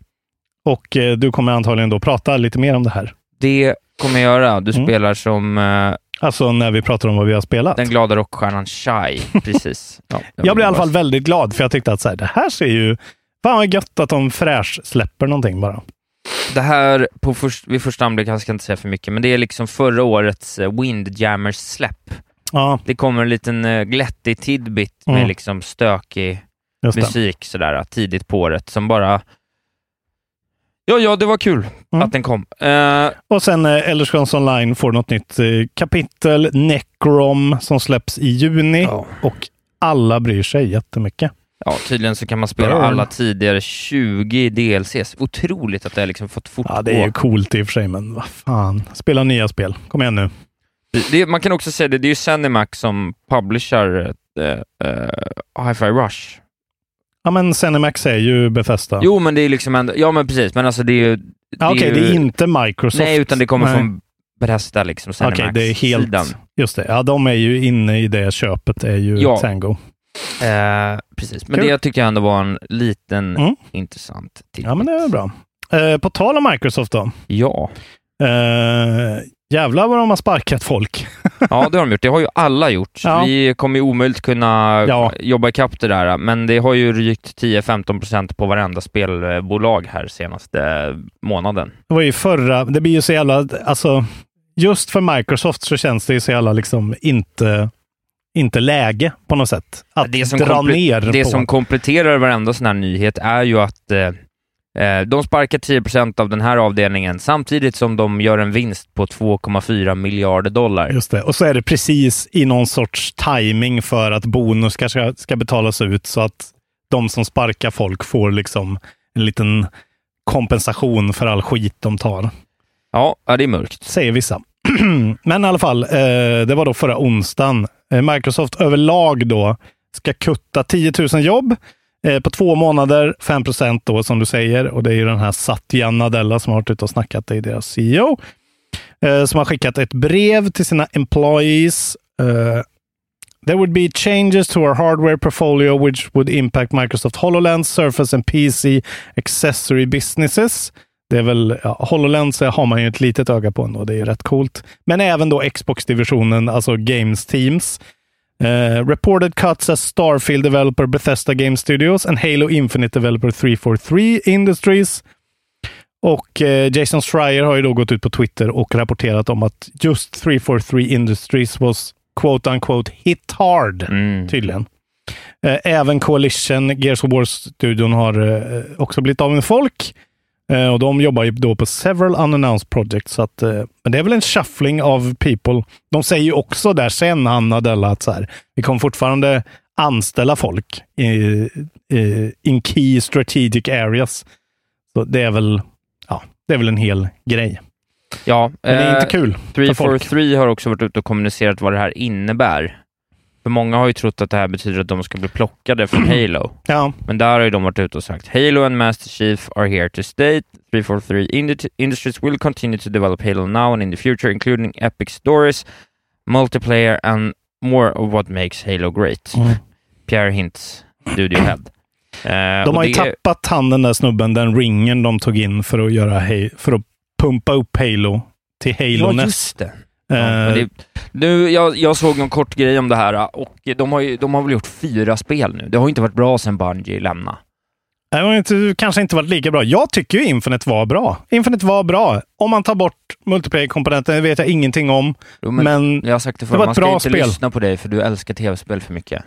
S9: Och eh, du kommer antagligen då prata lite mer om det här.
S8: det kommer jag göra. Du
S9: Mm.
S8: spelar som eh,
S9: Alltså när vi pratar om vad vi har spelat.
S8: den glada rockstjärnan Shai. Precis. Ja,
S9: Jag blev i alla fall väldigt glad för jag tyckte att så här, det här ser ju... Fan vad gött att de fräsch släpper någonting bara.
S8: Det här, på först, vid första anblick, jag ska inte säga för mycket, men det är liksom förra årets eh, Windjammers-släpp.
S9: Ja,
S8: Det kommer en liten uh, glättig tidbit med
S9: Mm.
S8: liksom stökig musik sådär tidigt på året som bara... Ja, ja, det var kul
S9: Mm.
S8: att den kom. Eh,
S9: Och sen eh, Elder Scrolls Online får något nytt eh, kapitel, Necrom, som släpps i juni.
S8: Ja.
S9: Och alla bryr sig jättemycket.
S8: ja, tydligen så kan man spela
S9: Burn.
S8: alla tidigare 20 DLCs. Otroligt att det har liksom fått fortgå.
S9: Ja, det är ju coolt i och för sig, men vad fan. Spela nya spel. Kom igen nu.
S8: Det- det, man kan också säga det, det är ju Zenimax som publicerar uh, uh, Hi-Fi Rush.
S9: Ja, men Zenimax är ju Bethesda.
S8: Jo, men det är liksom ändå, ja men precis, men alltså det är ju...
S9: ja, Okej,
S8: ju-
S9: det är inte Microsoft.
S8: Nej, utan det kommer
S9: Nej.
S8: från Bethesda liksom,
S9: Okej,
S8: Zenimax
S9: det är helt...
S8: sidan.
S9: Just det. Ja, de är ju inne i det köpet, är ju
S8: Ja.
S9: Tango.
S8: Eh, precis, men
S9: Kul.
S8: det tyckte jag ändå var en liten
S9: Mm.
S8: intressant tidbit.
S9: Ja, men det är bra. Eh, på tal om Microsoft då.
S8: Ja.
S9: Uh, jävlar vad de har sparkat folk.
S8: Ja, det har de gjort. Det har ju alla gjort.
S9: Ja.
S8: Vi kommer ju omöjligt kunna
S9: Ja.
S8: jobba ikapp det där, men det har ju rykt 10-15% på varenda spelbolag här senaste månaden.
S9: Det var ju förra, det blir ju så jävla, alltså just för Microsoft så känns det ju så jävla liksom inte, inte läge på något sätt. Att
S8: det som,
S9: dra ner
S8: det
S9: på.
S8: som kompletterar varenda sån här nyhet är ju att eh, de sparkar 10% av den här avdelningen samtidigt som de gör en vinst på 2,4 miljarder dollar.
S9: Just det. Och så är det precis i någon sorts timing för att bonus ska, ska, betalas ut så att de som sparkar folk får liksom en liten kompensation för all skit de tar.
S8: Ja, det är mörkt.
S9: Säger vissa. Men i alla fall, eh, det var då förra onsdagen. Eh, Microsoft överlag då ska kutta 10 000 jobb eh, Eh, på två månader, 5 procent då som du säger. Och det är ju den här Satya Nadella som har varit ute och snackat, det är deras CEO, eh, som har skickat ett brev till sina employees. Eh, There would be changes to our hardware portfolio which would impact Microsoft HoloLens, Surface and PC accessory businesses. Det är väl, ja, HoloLens har man ju ett litet öga på ändå, det är ju rätt coolt. Men även då Xbox-divisionen, alltså Games Teams. Eh, reported cuts as Starfield developer Bethesda Game Studios and Halo Infinite developer 343 Industries. Och eh, Jason Schreier har ju då gått ut på Twitter och rapporterat om att just 343 Industries was quote unquote hit hard, tydligen. Eh, även Coalition, Gears of War-studion, har också blivit av med folk. Eh, och de jobbar ju då på several unannounced projects. Så att, eh, men det är väl en shuffling of people. De säger ju också där sen, han Nadella, att så här, vi kommer fortfarande anställa folk i, i, in key strategic areas. Så det är väl, ja, det är väl en hel grej.
S8: Ja,
S9: Men det är inte kul för folk.
S8: 343 har också varit ute och kommunicerat vad det här innebär. För många har ju trott att det här betyder att de ska bli plockade från Halo.
S9: Ja.
S8: Men där har ju de varit ute och sagt Halo and Master Chief are here to stay. 343 Indi- Industries will continue to develop Halo now and in the future, including epic stories, multiplayer and more of what makes Halo great.
S9: Mm.
S8: Pierre Hintz, Studio Head. Eh,
S9: De har ju
S8: det-
S9: tappat han den där snubben, den ringen de tog in för att göra för att pumpa upp Halo till Halo
S8: Ja,
S9: Nest.
S8: just det.
S9: Eh,
S8: Ja, men det, nu, jag, jag såg en kort grej om det här och de har, ju, de har väl gjort fyra spel nu. Det har inte varit bra sedan Bungie lämnade.
S9: Det har inte, kanske inte varit lika bra. Jag tycker ju Infinite var bra. Infinite var bra. Om man tar bort multiplayer-komponenten, det vet jag ingenting om.
S8: Jo,
S9: men
S8: jag har sagt det
S9: var
S8: man
S9: ett
S8: ska
S9: bra
S8: inte
S9: spel.
S8: lyssna på dig för du älskar tv-spel för mycket.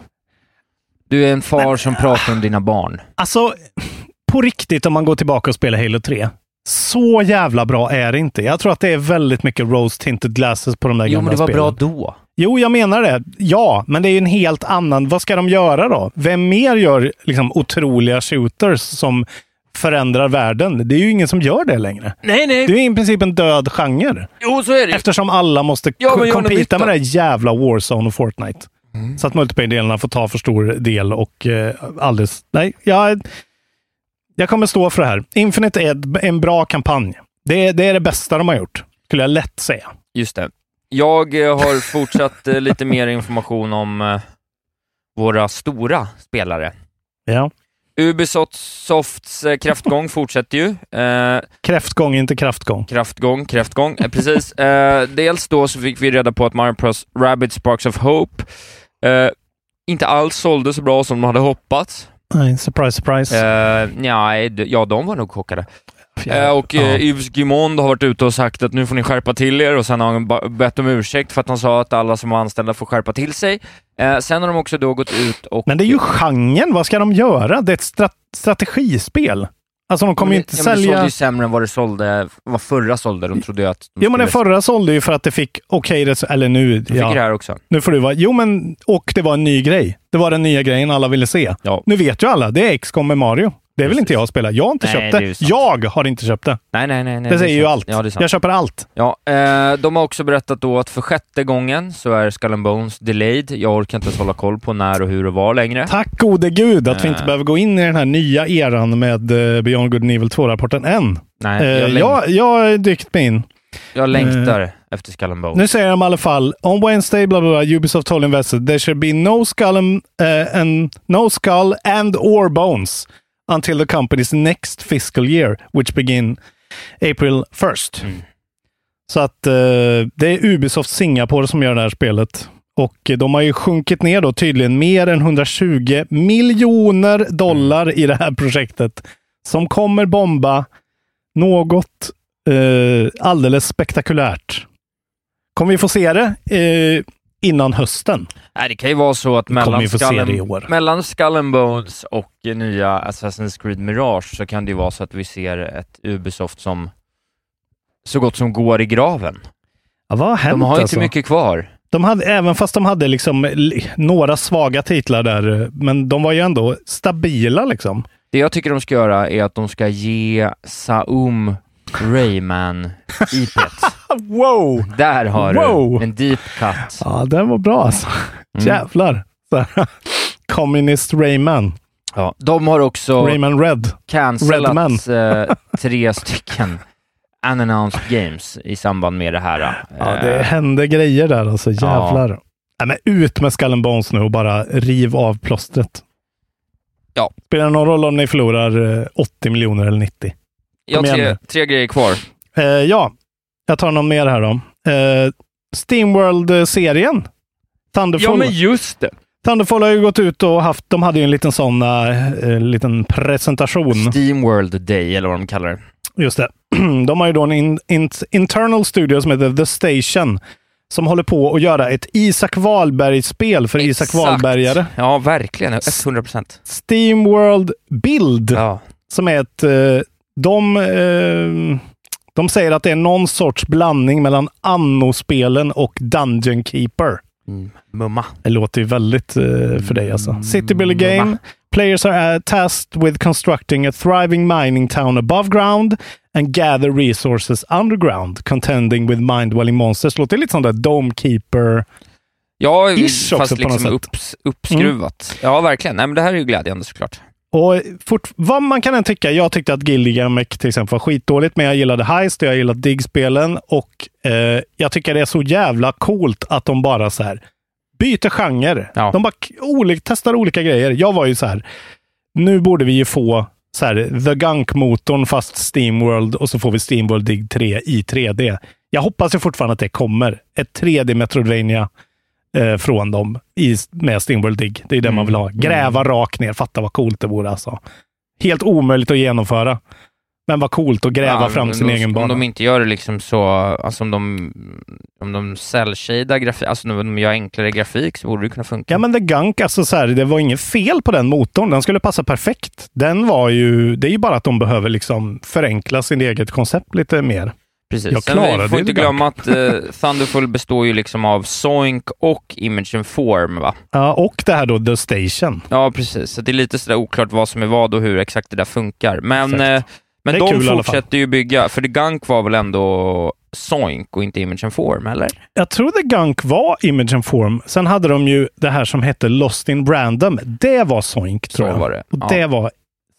S8: Du är en far som pratar om dina barn.
S9: Alltså, på riktigt om man går tillbaka och spelar Halo 3. Så jävla bra är det inte. Jag tror att det är väldigt mycket rose tinted glasses på de där
S8: Jo,
S9: gamla
S8: men det var
S9: spelen.
S8: bra då.
S9: Jo, jag menar det. Ja, men det är ju en helt annan... Vad ska de göra då? Vem mer gör liksom otroliga shooters som förändrar världen? Det är ju ingen som gör det längre.
S8: Nej, nej.
S9: Det är i princip en död genre.
S8: Jo, så är det
S9: Eftersom alla måste
S8: Ja,
S9: med det här jävla Warzone och Fortnite. Så att multiplayer-delarna får ta för stor del och eh, alldeles... Nej, jag, jag kommer stå för det här. Infinite är en bra kampanj. Det är, det är det bästa de har gjort, skulle jag lätt säga.
S8: Just det. Jag eh, har fortsatt eh, lite mer information om eh, våra stora spelare.
S9: Ja.
S8: Ubisofts kraftgång fortsätter ju. Eh,
S9: Kräftgång, inte kraftgång.
S8: Kraftgång, kräftgång, eh, precis. Eh, dels då så fick vi reda på att Mario Bros Rabbids Sparks of Hope eh, inte alls sålde så bra som de hade hoppats.
S9: Nej, surprise, surprise.
S8: Eh, nej, ja, de var nog chockade. Eh, och
S9: ja.
S8: eh, Yves Guimond har varit ute och sagt att nu får ni skärpa till er och sen har han bett om ursäkt för att han sa att alla som var anställda får skärpa till sig. Eh, sen har de också då gått ut och...
S9: Men det är ju genren. Vad ska de göra? Det är ett stra- strategispiel. Alltså de kommer ju inte
S8: ja, men Det
S9: sälja...
S8: sålde ju sämre än vad det sålde, vad förra sålde. De trodde ju att... De
S9: Jo, men den förra sålde ju för att det fick okej, res- eller nu...
S8: De fick det här också.
S9: Nu får du vara... Jo, men och det var en ny grej. Det var den nya grejen alla ville se.
S8: Ja.
S9: Nu vet ju alla, det är XCOM med Mario. Det vill inte jag spela. Jag har inte
S8: Nej,
S9: köpt
S8: det
S9: det. jag har inte köpt det.
S8: Nej, nej, nej. nej
S9: det säger ju allt.
S8: Ja,
S9: jag köper allt.
S8: Ja, eh, de har också berättat då att för sjätte gången så är Skull and Bones delayed. Jag orkar inte ens hålla koll på när och hur och var längre.
S9: Tack gode gud att vi inte
S8: Eh.
S9: behöver gå in i den här nya eran med uh, Beyond Good and Evil 2-rapporten än.
S8: Nej,
S9: Eh,
S8: jag, läng-
S9: jag, jag dykt mig in.
S8: jag längtar efter Skull and Bones.
S9: Nu säger de i alla fall, on Wednesday, bla bla bla, Ubisoft told investors there should be no skull and, eh, and, no skull and or bones until the company's next fiscal year, which begin April 1st. Så att eh, det är Ubisoft Singapore som gör det här spelet. Och de har ju sjunkit ner då tydligen mer än 120 miljoner dollar i det här projektet. Som kommer bomba något eh, alldeles spektakulärt. Kommer vi få se det eh, innan hösten?
S8: Nej, det kan ju vara så att mellan
S9: år.
S8: mellan Skull and Bones och eh, nya Assassin's Creed Mirage så kan det ju vara så att vi ser ett Ubisoft som så gott som går i graven.
S9: Ja, vad har hänt
S8: De har
S9: alltså?
S8: inte mycket kvar.
S9: De hade, även fast de hade liksom li- några svaga titlar där, men de var ju ändå stabila liksom.
S8: Det jag tycker de ska göra är att de ska ge Saum Rayman IPet.
S9: wow!
S8: Där har
S9: Wow!
S8: du en deep cut.
S9: Ja, den var bra alltså.
S8: Mm.
S9: Jävlar. Communist Rayman.
S8: Ja, de har också
S9: Rayman Red.
S8: cancellat eh, tre stycken unannounced games i samband med det här.
S9: Ja, det
S8: Eh,
S9: hände grejer där alltså. Jävlar. Nej, men ut med Skull and Bones nu och bara riv av plåstret.
S8: Ja.
S9: Spelar det någon roll om ni förlorar eh, 80 miljoner eller 90?
S8: jag har
S9: Kom
S8: tre, tre grejer kvar.
S9: Eh, ja, jag tar någon mer här då. Eh, Steamworld-serien. Thunderfall.
S8: Ja, men just det.
S9: Thunderfall har ju gått ut och haft, de hade ju en liten sån eh, liten presentation.
S8: Steamworld Day, eller vad de kallar det.
S9: Just det. De har ju då en in, in, internal studio som heter The Station som håller på att göra ett Isak Wahlberg-spel för Isak
S8: Exakt.
S9: Wahlbergare.
S8: Ja, verkligen. 100 procent.
S9: Steamworld Build,
S8: Ja.
S9: som är ett... eh, De, eh, de säger att det är någon sorts blandning mellan Anno-spelen och Dungeon Keeper.
S8: Mm. Mumma.
S9: Det låter ju väldigt eh, för dig alltså. City Builder Game.
S8: Mumma.
S9: Players are uh, tasked with constructing a thriving mining town above ground and gather resources underground, contending with mind-dwelling monsters. Låter lite som där Dome Keeper.
S8: Ja,
S9: Ish
S8: fast liksom upps, uppskruvat. Ja, verkligen. Nej, men det här är ju glädjande såklart.
S9: Och fort, vad man kan än tycka. Jag tyckte att Gilligamek till exempel var skitdåligt, men jag gillade Heist och jag gillade Dig-spelen. Och eh, jag tycker det är så jävla coolt att de bara så här byter genre.
S8: Ja.
S9: De bara k- olika, testar olika grejer. Jag var ju så här, nu borde vi ju få så här, The Gunk-motorn fast Steamworld och så får vi Steamworld Dig 3 i 3D. Jag hoppas ju fortfarande att det kommer. Ett 3D Metroidvania eh, från dem i, med Steamworld Dig. Det är det man vill ha. Gräva rakt ner. Fatta vad coolt det vore alltså. Helt omöjligt att genomföra. Men vad coolt att gräva
S8: Ja,
S9: fram
S8: om
S9: sin
S8: de,
S9: egen
S8: Om
S9: bana.
S8: de inte gör det liksom så, alltså om de, om de cell-shadar grafik, alltså om de gör enklare grafik så borde det kunna funka.
S9: Ja, men The Gunk, alltså så här, det var inget fel på den motorn. Den skulle passa perfekt. Den var ju, det är ju bara att de behöver liksom förenkla sin eget koncept lite mer.
S8: Precis.
S9: Jag
S8: Sen vi
S9: klarade
S8: får inte glömma att eh, Thunderful består ju liksom av Soink och Image and Form, va?
S9: Ja, och det här då, The Station.
S8: Ja, precis. Så det är lite sådär oklart vad som är vad och hur exakt det där funkar. Men, eh, men de
S9: kul
S8: fortsätter ju bygga, för The Gunk var väl ändå Soink och inte Image and Form, eller?
S9: Jag tror The Gunk var Image and Form. Sen hade de ju det här som hette Lost in Random. Det var Soink, tror jag.
S8: var det.
S9: Och
S8: Ja.
S9: det var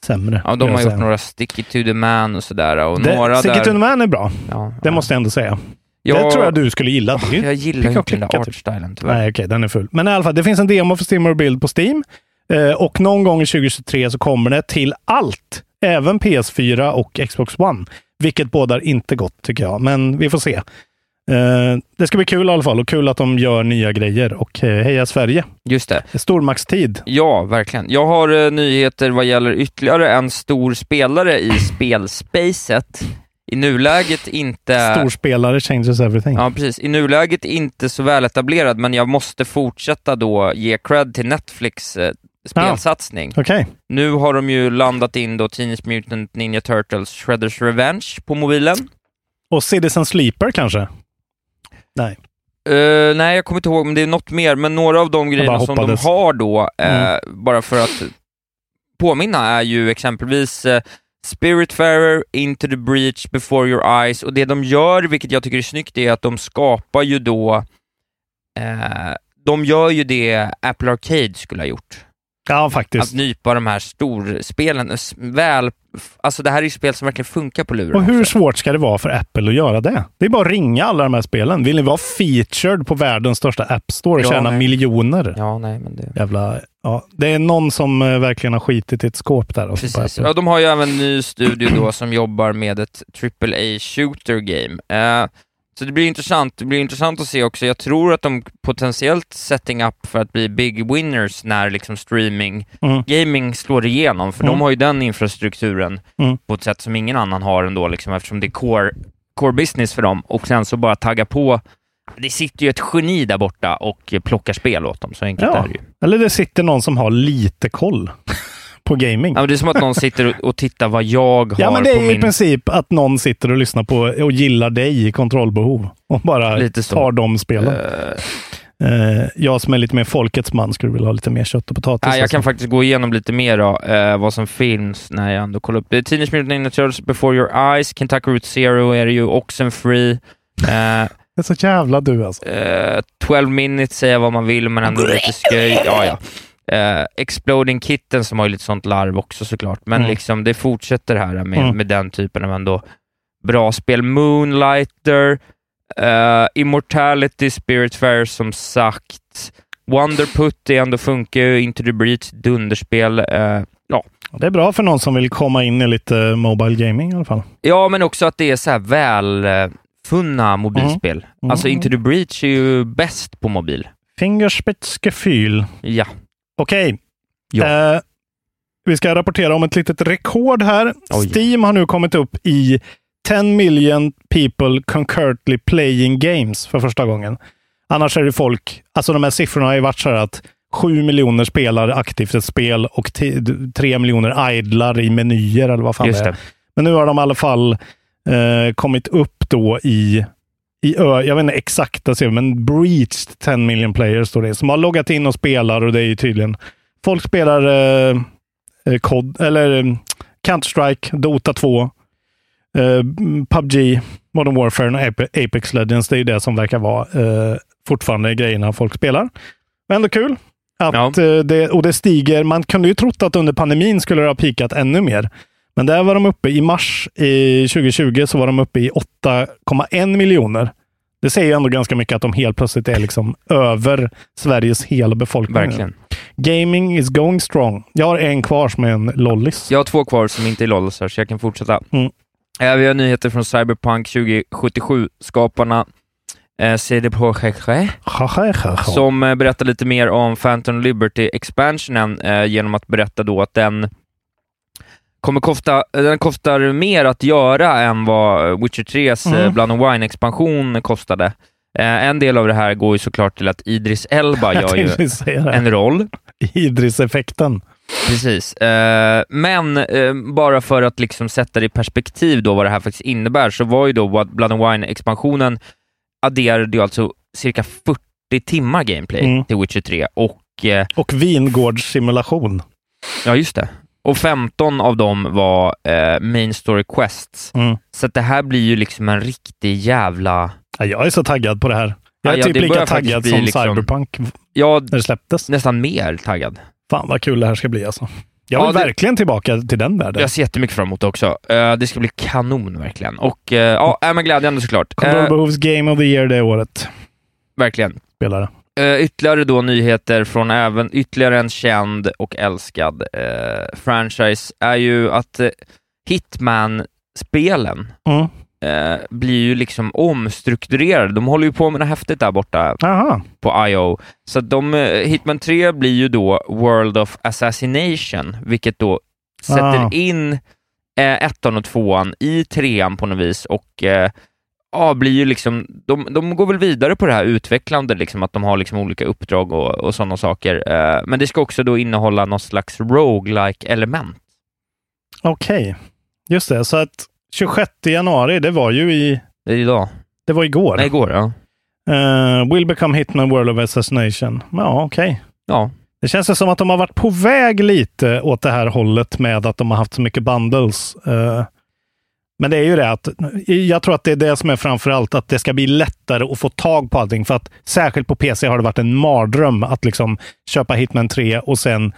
S9: sämre.
S8: Ja, de har
S9: säga.
S8: gjort några Sticky to the Man och sådär. Och
S9: Det,
S8: några
S9: Sticky
S8: där...
S9: to the Man är bra.
S8: Ja,
S9: Det måste jag ändå säga.
S8: Ja,
S9: Det tror jag du skulle gilla. Ju
S8: Jag gillar
S9: och
S8: inte den där artstylen, tyvärr.
S9: Nej, okej, den är full. Men i alla fall, det finns en demo för Steam Build på Steam. Eh, och någon gång i 2023 så kommer det till allt. Även PS4 och Xbox One. Vilket bådar inte gott, tycker jag. Men vi får se. Eh, det ska bli kul i alla fall och kul att de gör nya grejer. Och eh, heja Sverige!
S8: Just det.
S9: Stormaktstid.
S8: Ja, verkligen. Jag har eh, nyheter vad gäller ytterligare en stor spelare i spelspacet. I nuläget inte...
S9: Storspelare changes everything.
S8: Ja, precis. I nuläget inte så väletablerad, men jag måste fortsätta då ge cred till Netflix spelsatsning.
S9: Okej.
S8: Nu har de ju landat in då Teenage Mutant Ninja Turtles Shredders Revenge på mobilen.
S9: Och Citizen Sleeper kanske? Nej.
S8: Eh, nej, jag kommer inte ihåg, men det är något mer. Men några av de grejerna som de har då, eh,
S9: Mm.
S8: bara för att påminna, är ju exempelvis eh, Spiritfarer, Into the Breach, Before Your Eyes. Och det de gör, vilket jag tycker är snyggt, är att de skapar ju då... Eh, de gör ju det Apple Arcade skulle ha gjort.
S9: Ja,
S8: Att
S9: faktiskt.
S8: nypa de här storspelen väl... Alltså det här är ju spel som verkligen funkar på luren
S9: Och hur
S8: också.
S9: svårt ska det vara för Apple att göra det? Det är bara att ringa alla de här spelen. Vill ni vara featured på världens största App Store och
S8: Ja,
S9: tjäna
S8: nej.
S9: miljoner?
S8: Ja, nej, men det...
S9: Jävla, ja. Det är någon som eh, verkligen har skitit i ett skåp där. Alltså,
S8: Precis. Ja, de har ju även en ny studio då som jobbar med ett AAA shooter game. Eh, Så det blir intressant. Det blir intressant att se också. Jag tror att de potentiellt setting up för att bli big winners när liksom streaming,
S9: Mm.
S8: gaming slår igenom, för
S9: Mm.
S8: de har ju den infrastrukturen
S9: Mm.
S8: på ett sätt som ingen annan har ändå, liksom, eftersom det är core, core business för dem. Och sen så bara tagga på. Det sitter ju ett geni där borta och plockar spel åt dem, så enkelt
S9: Ja.
S8: är det ju.
S9: Eller det sitter någon som har lite koll på gaming.
S8: Ja, men det är som att någon sitter och- tittar vad jag har
S9: Ja, men det
S8: på
S9: är
S8: min...
S9: i princip att någon sitter och lyssnar på och gillar dig i kontrollbehov och bara
S8: Lite så.
S9: tar de spelen. Eh, jag som är lite mer folkets man skulle vilja ha lite mer kött och potatis.
S8: Ja, jag
S9: alltså.
S8: kan faktiskt gå igenom lite mer då, eh, vad som finns när jag ändå kollar upp det. Teenage Mutant Ninja Turtles Before Your Eyes, Kentucky Route Zero är det ju, Oxenfree. Eh,
S9: Det är så jävla du alltså.
S8: eh, 12 minutes säger vad man vill, men ändå lite sköj. Ja, ja. Eh, Exploding Kitten som har ju lite sånt larv också såklart, men
S9: Mm.
S8: liksom det fortsätter här med,
S9: Mm.
S8: med den typen av ändå bra spel. Moonlighter, eh, Immortality, Spiritfarer som sagt. Wonderput är ändå funkar ju, Into the Breach, dunderspel. Eh, ja.
S9: Det är bra för någon som vill komma in i lite mobile gaming i alla fall.
S8: ja, men också att det är så här väl eh, funna mobilspel.
S9: Mm.
S8: Alltså Into the Breach är ju bäst på mobil.
S9: Fingerspitzgefühl.
S8: Ja.
S9: Okej.
S8: Ja.
S9: Eh, vi ska rapportera om ett litet rekord här.
S8: Oj.
S9: Steam har nu kommit upp i 10 million people concurrently playing games för första gången. Annars är det folk, alltså de här siffrorna har ju varit så här att 7 miljoner spelar aktivt ett spel och 3 miljoner idlar i menyer eller vad fan
S8: Just
S9: det är. Men nu har de i alla fall eh, kommit upp då i, i jag vet inte exakta siffror, men breached 10 million players står det, som har loggat in och spelar och det är ju tydligen folk spelar eh, eh, COD, eller eh, Counter-Strike, Dota 2, eh, PubG, Modern Warfare och Ape- Apex Legends. Det är ju det som verkar vara eh, fortfarande grejerna folk spelar. Men ändå kul. Att, eh, det, och det stiger. Man kunde ju trott att under pandemin skulle det ha pikat ännu mer. Men där var de uppe i mars i 2020 så var de uppe i 8,1 miljoner. Det säger ju ändå ganska mycket att de helt plötsligt är liksom över Sveriges hela befolkning.
S8: Verkligen.
S9: Gaming is going strong. Jag har en kvar som är en lollis.
S8: Jag har två kvar som inte är lollisar, så jag kan fortsätta.
S9: Mm.
S8: Eh, vi har nyheter från Cyberpunk 2077-skaparna eh, CD Projekt som eh, berättar lite mer om Phantom Liberty-expansionen eh, genom att berätta då att den kommer kosta, den kostar mer att göra än vad Witcher 3s eh,
S9: Mm.
S8: Blood and Wine-expansion kostade. Eh, en del av det här går ju såklart till att Idris Elba gör ju en roll.
S9: Idris-effekten.
S8: Precis. Eh, men eh, bara för att liksom sätta det i perspektiv då vad det här faktiskt innebär, så var ju då Blood and Wine-expansionen adderade ju alltså cirka 40 timmar gameplay
S9: Mm.
S8: till Witcher 3 och... Eh,
S9: Och vingårdssimulation.
S8: ja, just det. Och 15 av dem var eh, main story quests.
S9: Mm.
S8: Så det här blir ju liksom en riktig jävla...
S9: Ja, jag är så taggad på det här. Jag är
S8: Ja,
S9: typ lika taggad som
S8: liksom-
S9: Cyberpunk
S8: Ja,
S9: när det släpptes.
S8: nästan mer taggad.
S9: Fan vad kul det här ska bli alltså. Jag vill
S8: Ja, det-
S9: verkligen tillbaka till den världen.
S8: Jag ser jättemycket fram emot det också. Eh, det ska bli kanon verkligen. Och eh, ja, äh, men glädjande såklart. Eh,
S9: Control Game of the Year det året.
S8: verkligen.
S9: Spelare.
S8: Eh, ytterligare då nyheter från även ytterligare en känd och älskad eh, franchise är ju att eh, Hitman-spelen
S9: Mm.
S8: blir ju liksom omstrukturerade. De håller ju på med något häftigt där borta
S9: Aha.
S8: på IO. Så de, Hitman 3 blir ju då World of Assassination, vilket då sätter
S9: Ah.
S8: in ettan och tvåan i trean på något vis och ja, blir ju liksom, de, de går väl vidare på det här utvecklande, liksom, att de har liksom olika uppdrag och, och sådana saker. Eh, men det ska också då innehålla något slags roguelike element.
S9: Okej. Just det, så att 26 januari, det var ju i...
S8: Det är idag.
S9: Det var igår.
S8: Nej, igår, ja.
S9: Eh, will become Hitman World of Assassination. Ja, okej.
S8: Ja,
S9: Det känns som att de har varit på väg lite åt det här hållet med att de har haft så mycket bundles. Eh, men det är ju det att jag tror att det är det som är framför allt att det ska bli lättare att få tag på allting. För att särskilt på PC har det varit en mardröm att liksom köpa Hitman 3 och sen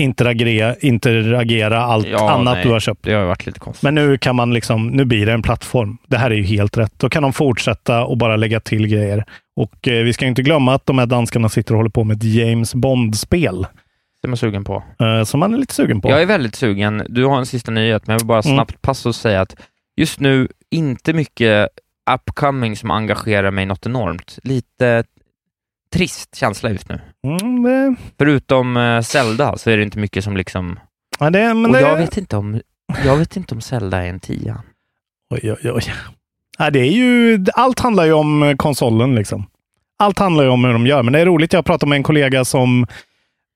S9: interagera, interagera allt
S8: ja
S9: annat
S8: nej,
S9: du har köpt.
S8: Det har varit lite konstigt.
S9: Men nu kan man liksom, nu blir det en plattform. Det här är ju helt rätt. Då kan de fortsätta och bara lägga till grejer. Och eh, vi ska inte glömma att de här danskarna sitter och håller på med ett James Bond-spel.
S8: Är man sugen på.
S9: Eh, som man är lite sugen på.
S8: Jag är väldigt sugen. Du har en sista nyhet, men jag vill bara
S9: Mm.
S8: snabbt passa och säga att just nu inte mycket upcoming som engagerar mig något enormt. Lite trist känsla just nu.
S9: Mm, det...
S8: Förutom eh, Zelda så är det inte mycket som liksom...
S9: Ja, det,
S8: Och
S9: det...
S8: jag vet inte om, jag vet inte om Zelda är en tia.
S9: Oj, oj, oj. Ja, det är ju, allt handlar ju om konsolen. liksom. Allt handlar ju om hur de gör, men det är roligt. Jag pratade med en kollega som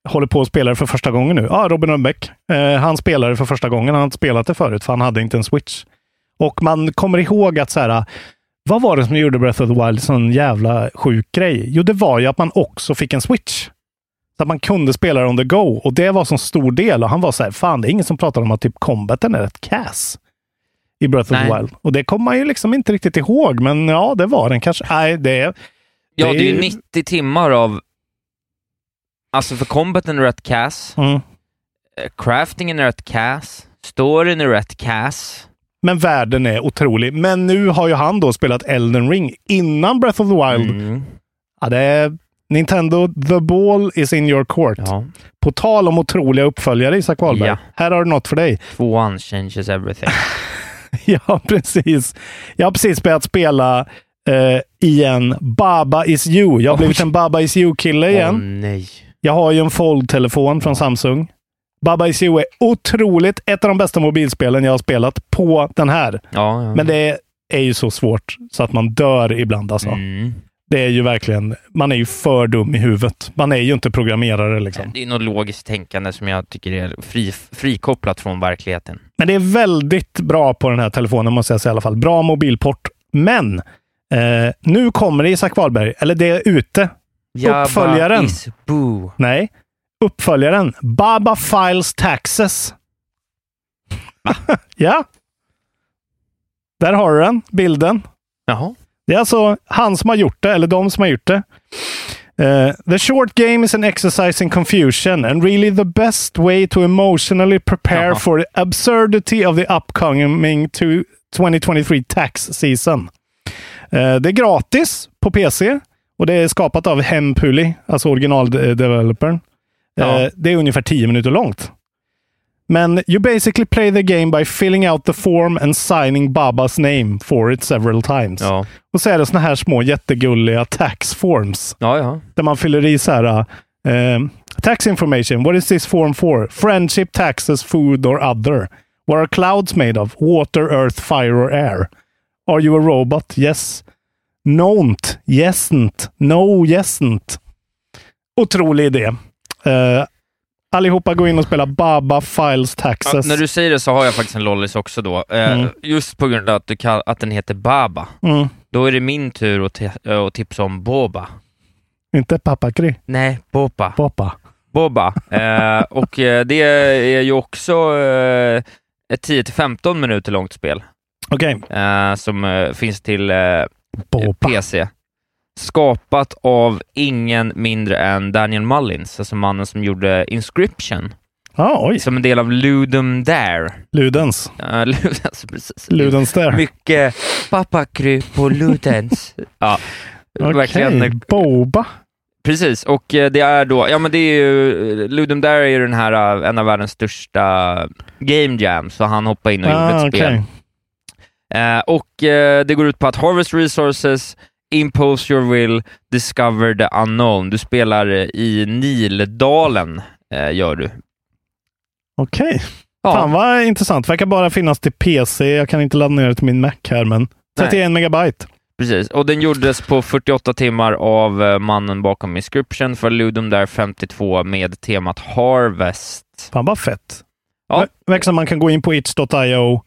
S9: håller på att spela för första gången nu. Ja, Robin Rönnbäck. Eh, han spelar det för första gången. Han har inte spelat det förut, för han hade inte en switch. Och man kommer ihåg att så här, vad var det som gjorde Breath of the Wild sån jävla sjuk grej? Jo, det var ju att man också fick en switch. Så att man kunde spela det on the go. Och det var så stor del. Och han var så här, fan, det är ingen som pratar om att typ combaten är rätt kass i Breath of the
S8: Nej.
S9: Wild. Och det kommer man ju liksom inte riktigt ihåg, men ja, det var den kanske. Nej, det är...
S8: Ja,
S9: Det
S8: det
S9: är ju
S8: 90 timmar av... Alltså för combaten är rätt cass,
S9: Mm.
S8: eh, craftingen är rätt cass, storyn är rätt cass.
S9: Men världen är otrolig. Men nu har ju han då spelat Elden Ring innan Breath of the Wild.
S8: Mm.
S9: Ja, det är Nintendo, the ball is in your court.
S8: Ja.
S9: På tal om otroliga uppföljare, Isak Wahlberg.
S8: Ja.
S9: Här har du något för dig.
S8: Tvåan changes everything.
S9: ja, precis. Jag har precis börjat spela eh, igen Baba is you. Jag har blivit en Baba is you-kille igen.
S8: Åh nej.
S9: Jag har ju en Fold-telefon från Samsung. Baba is you är otroligt ett av de bästa mobilspelen jag har spelat på den här.
S8: Ja, ja.
S9: Men det är ju så svårt så att man dör ibland alltså.
S8: Mm.
S9: Det är ju verkligen, man är ju för dum i huvudet. Man är ju inte programmerare liksom.
S8: Det är något logiskt tänkande som jag tycker är fri, frikopplat från verkligheten.
S9: Men det är väldigt bra på den här telefonen måste jag säga i alla fall. Bra mobilport. Men eh, nu kommer det Isak Wahlberg, eller det är ute.
S8: Jabba
S9: Uppföljaren.
S8: is boo.
S9: Nej, uppföljaren. Baba Files Taxes. ja. Där har du den, bilden.
S8: Jaha.
S9: Det är alltså han som har gjort det, eller de som har gjort det. Eh, the short game is an exercise in confusion and really the best way to emotionally prepare
S8: Jaha.
S9: for the absurdity of the upcoming to 2023 tax season. Eh, det är gratis på PC och det är skapat av Hempuli, alltså originaldevelopern.
S8: Ja.
S9: Eh, det är ungefär 10 minuter långt. Men you basically play the game by filling out the form and signing Babas name for it several times.
S8: Ja.
S9: Och så är det såna här små jättegulliga tax forms.
S8: Ja, ja.
S9: Där man fyller i så här. eh, tax information. What is this form for? Friendship, taxes, food or other. What are clouds made of? Water, earth, fire or air? Are you a robot? Yes. Nont. Yesn't. No, yesn't. Otrolig idé. Eh, allihopa gå in och spela Baba Files
S8: Ja,
S9: Taxes.
S8: när du säger det så har jag faktiskt en lollis också då. Eh,
S9: Mm.
S8: Just på grund av att, du kall- att den heter Baba.
S9: Mm.
S8: Då är det min tur att, eh, att tipsa om Boba.
S9: Inte Papakry.
S8: Nej, Boba.
S9: Papa.
S8: Boba. Eh, och det är ju också ett 10-15 minuter långt spel
S9: Okej.
S8: eh, som finns till
S9: Boba.
S8: PC. Skapat av ingen mindre än Daniel Mullins, alltså mannen som gjorde Inscription,
S9: Ja, oj.
S8: som en del av Ludum Dare.
S9: Ludens.
S8: Uh, Ludens, precis.
S9: Ludens där.
S8: Mycket pappakry på Ludens. ja, verkligen.
S9: Okej, Boba.
S8: Precis, och eh, det är då, ja men det är ju, Ludum Dare är ju den här, eh, en av världens största game jams, så han hoppade in och gjorde
S9: Ah,
S8: ett spel.
S9: okej.
S8: Eh, och eh, det går ut på att harvest resources, impose your will, discover the unknown. Du spelar eh, i Nildalen, eh, gör du.
S9: Okej.
S8: Ja.
S9: Fan vad intressant. Verkar bara finnas till PC. Jag kan inte ladda ner det till min Mac här, men 31 megabyte.
S8: Precis, och den gjordes på 48 timmar av eh, mannen bakom Inscription för Ludum Dare 52 med temat Harvest.
S9: Fan vad fett.
S8: Ja.
S9: Ver- Verkar som man kan gå in på itch.io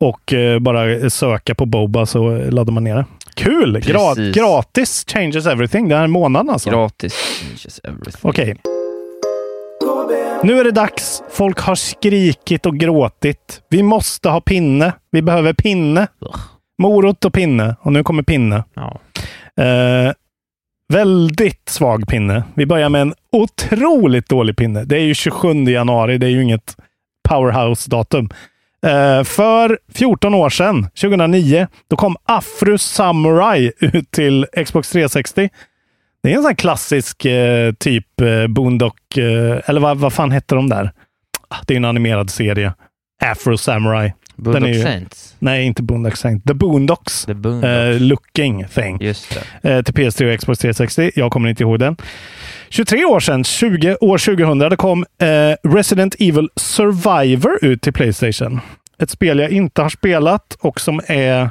S9: och eh, bara söka på Boba så laddar man ner det. Kul! Gra-
S8: Precis.
S9: gratis changes everything. Den här månaden alltså.
S8: Gratis. changes everything.
S9: Okej. Nu är det dags. Folk har skrikit och gråtit. Vi måste ha pinne. Vi behöver pinne. Morot och pinne. Och nu kommer pinne.
S8: Ja.
S9: Eh, väldigt svag pinne. Vi börjar med en otroligt dålig pinne. Det är ju 27 januari. Det är ju inget powerhouse-datum. Eh, för 14 år sedan, 2009, då kom Afro Samurai ut till Xbox 360. Det är en sån här klassisk eh, typ eh, Boondock, eh, eller vad, vad fan hette de där? Ah, det är en animerad serie. Afro Samurai.
S8: Boondock Saints.
S9: Nej, inte Boondock Saints. The Boondocks.
S8: The Boondocks.
S9: Eh, looking thing.
S8: Just det.
S9: Eh, till PS3 och Xbox 360. Jag kommer inte ihåg den. 23 år sedan, 20, år 2000, det kom eh, Resident Evil Survivor ut till Playstation. Ett spel jag inte har spelat och som är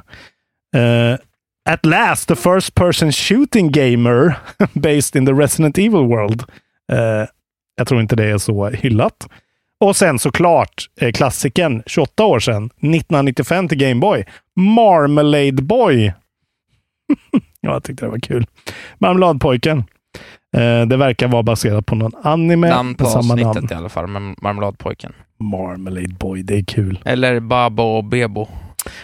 S9: At last the first person shooting gamer based in the Resident Evil world. Jag tror inte det är så hyllat. Och sen såklart eh, klassikern 28 år sedan, 1995 till Game Boy. Marmalade Boy. ja, jag tyckte det var kul. Marmeladpojken. Eh, det verkar vara baserat på någon anime
S8: Namn på
S9: med samma namn.
S8: i alla fall, Marm- Marmeladpojken.
S9: Marmalade Boy, det är kul.
S8: Eller Babo och Bebo.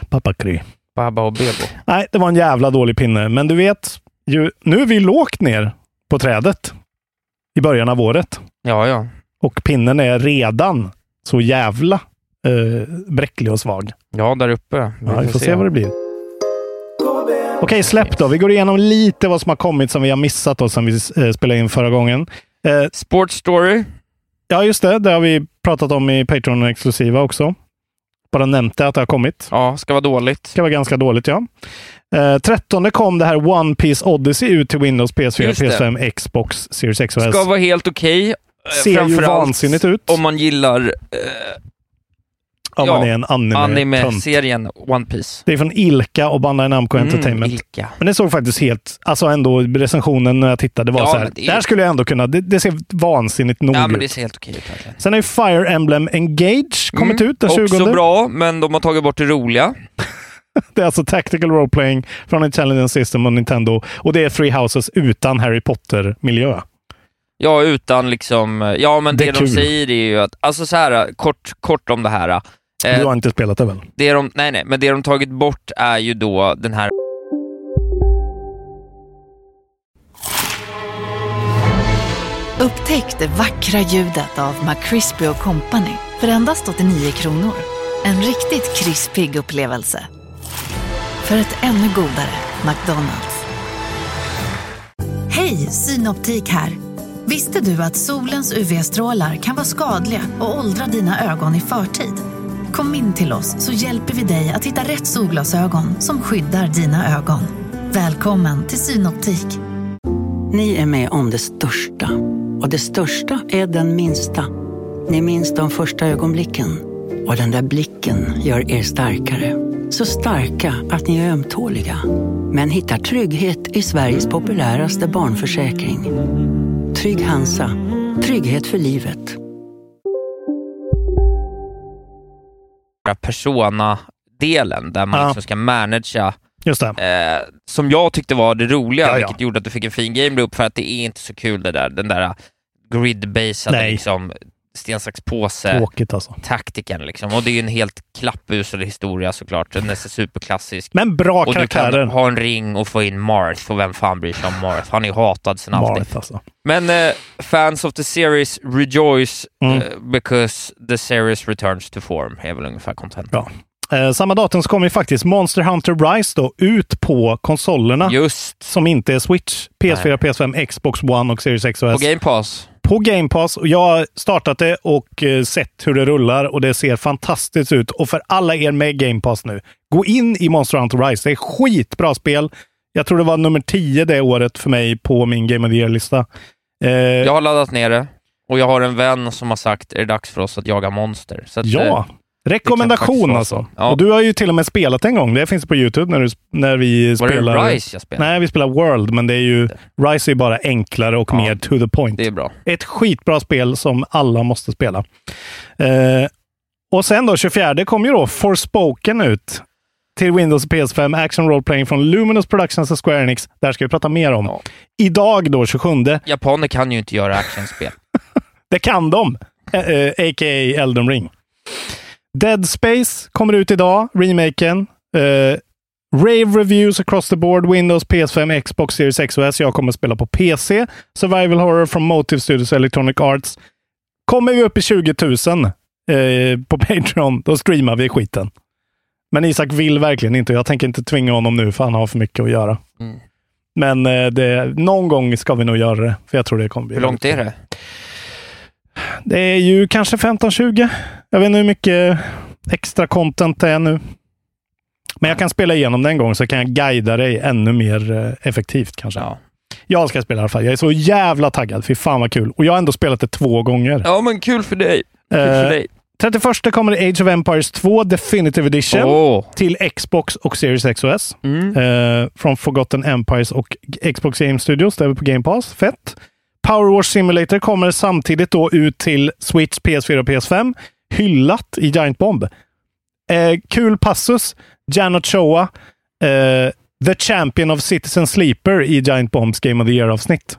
S9: Pappa Kry.
S8: Baba och Bebo.
S9: Nej, det var en jävla dålig pinne. Men du vet, ju, nu är vi lågt ner på trädet i början av året.
S8: Ja, ja.
S9: Och pinnen är redan så jävla eh, bräcklig och svag.
S8: Ja, där uppe.
S9: Ja, vi får se vad det blir. Okej, släpp då. Vi går igenom lite vad som har kommit som vi har missat då, som vi eh, spelade in förra gången. Eh,
S8: Sports Story.
S9: Ja, just det. Det har vi pratat om i Patreon-exklusiva också. Bara nämnt att det har kommit.
S8: Ja, ska vara dåligt.
S9: Ska vara ganska dåligt, ja. Eh, 13 kom det här One Piece Odyssey ut till Windows, PS4,
S8: Just det.
S9: PS5, Xbox, Series X och S.
S8: Ska vara helt okej. Eh,
S9: Ser ju vansinnigt ut.
S8: Om man gillar eh,
S9: Om
S8: ja,
S9: man är en
S8: anime-serien One Piece.
S9: Det är från Ilka och Bandai Namco Entertainment.
S8: Mm, Ilka.
S9: Men det såg faktiskt helt, alltså ändå recensionen när jag tittade var
S8: Ja,
S9: så här.
S8: men det är-
S9: Där skulle jag ändå kunna, det, det ser vansinnigt nog
S8: Ja, men
S9: ut.
S8: det ser helt okej ut verkligen.
S9: Sen har ju Fire Emblem Engage kommit
S8: Mm,
S9: ut den 20.
S8: Också bra, men de har tagit bort det roliga.
S9: Det är alltså Tactical Role Playing från Intelligent System och Nintendo. Och det är Three Houses utan Harry Potter-miljö.
S8: Ja, utan liksom... Ja, men
S9: Det
S8: det, de
S9: kul.
S8: säger är ju att... Alltså så här, kort, kort om det här. Eh,
S9: Du har inte spelat det väl?
S8: det de, nej, nej, men det de tagit bort är ju då den här...
S10: Upptäck det vackra ljudet av McCrispy Company för endast 89 kronor. En riktigt krispig upplevelse. För ett ännu godare McDonalds. Hej, Synoptik här. Visste du att solens UV-strålar kan vara skadliga och åldra dina ögon i förtid? Kom in till oss så hjälper vi dig att hitta rätt solglasögon som skyddar dina ögon. Välkommen till Synoptik.
S11: Ni är med om det största. Och det största är den minsta. Ni minns de första ögonblicken. Och den där blicken gör er starkare. Så starka att ni är ömtåliga. Men hittar trygghet i Sveriges populäraste barnförsäkring. Trygg Hansa. Trygghet för livet.
S8: Persona-delen, där man
S9: Ja.
S8: liksom ska managea
S9: Just det.
S8: eh, som jag tyckte var det roliga,
S9: Ja, ja.
S8: vilket gjorde att du fick en fin game loop, för att det är inte så kul det där, den där grid-basade
S9: Nej.
S8: liksom, sten, sax, påse
S9: Tråkigt alltså.
S8: taktiken liksom. Och det är ju en helt klappusel historia såklart, den är så superklassisk.
S9: Men bra
S8: och du
S9: karaktärer.
S8: kan ha en ring och få in Marth, och vem fan bryr sig om Marth? Han är ju hatad sen alltid.
S9: Marth alltså.
S8: Men eh, fans of the series rejoice
S9: Mm.
S8: eh, because the series returns to form, är väl ungefär content.
S9: Bra. Eh, samma datum så kommer ju faktiskt Monster Hunter Rise då ut på konsolerna.
S8: Just.
S9: Som inte är Switch. PS4, PS5, Xbox One och Series X och S.
S8: Game Pass.
S9: På Game Pass. Och jag har startat det och eh, sett hur det rullar och det ser fantastiskt ut. Och för alla er med Game Pass nu, gå in i Monster Hunter Rise. Det är skitbra spel. Jag tror det var nummer 10 det året för mig på min Game of the Year-lista. Eh,
S8: Jag har laddat ner det och jag har en vän som har sagt, är det dags för oss att jaga monster? Att,
S9: Ja,
S8: eh,
S9: rekommendation alltså.
S8: så. Ja.
S9: Och du har ju till och med spelat en gång. Det finns på YouTube när, du, när vi
S8: Var det
S9: spelar...
S8: Rise jag spelade?
S9: Nej, vi spelar World, men det är ju... Rise är ju bara enklare och mer to the point.
S8: Det är bra.
S9: Ett skitbra spel som alla måste spela. Eh, och sen då, 24 kom ju då Forspoken ut till Windows och PS5. Action Role Playing från Luminous Productions och Square Enix. Där ska vi prata mer om. Idag då, 27.
S8: Japaner kan ju inte göra actionspel.
S9: Det kan de! Eh, eh, A.k.a. Elden Ring. Dead Space kommer ut idag, remaken. Eh, Rave reviews across the board, Windows, PS5, Xbox Series X och S. Jag kommer att spela på PC. Survival Horror från Motive Studios Electronic Arts. Kommer vi upp i 20 000 eh, på Patreon, då streamar vi skiten. Men Isak vill verkligen inte. Jag tänker inte tvinga honom nu, för han har för mycket att göra.
S8: Mm.
S9: Men eh, det, någon gång ska vi nog göra det, för jag tror det kommer bli
S8: Hur långt är det?
S9: Det är ju kanske 15-20. Jag vet inte hur mycket extra content det är nu. Men jag kan spela igenom den en gång så kan jag guida dig ännu mer eh, effektivt kanske.
S8: Ja.
S9: Jag ska spela i alla fall. Jag är så jävla taggad. Fy fan vad kul. Och jag har ändå spelat det två gånger.
S8: Ja, men kul för dig. Kul för
S9: Eh,
S8: dig.
S9: 31 kommer Age of Empires 2 Definitive Edition
S8: Åh.
S9: till Xbox och Series X och S.
S8: Mm.
S9: Eh, från Forgotten Empires och Xbox Game Studios. Det är på Game Pass. Fett. Power Wars Simulator kommer samtidigt då ut till Switch, PS4 och PS5. Hyllat i Giant Bomb. Eh, kul passus. Janot Shoa, eh, the champion of Citizen Sleeper i Giant Bombs Game of the Year-avsnitt.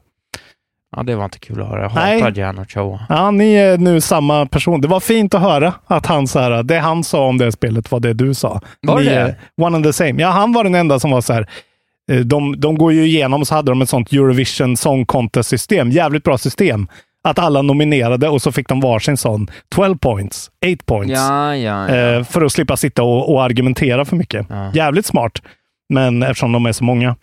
S8: Ja, det var inte kul att höra. Jag hatar Jan och Choa.
S9: Ja, ni är nu samma person. Det var fint att höra att han så här, det han sa om det spelet var det du sa.
S8: Var
S9: ni
S8: det?
S9: one and the same. Ja, han var den enda som var så här. Eh, De, de går ju igenom så hade de ett sånt Eurovision Song Contest-system. Jävligt bra system. Att alla nominerade och så fick de varsin sån 12 points, 8 points.
S8: Ja, ja, ja.
S9: Eh, för att slippa sitta och, och argumentera för mycket. Jävligt smart. Men eftersom de är så många.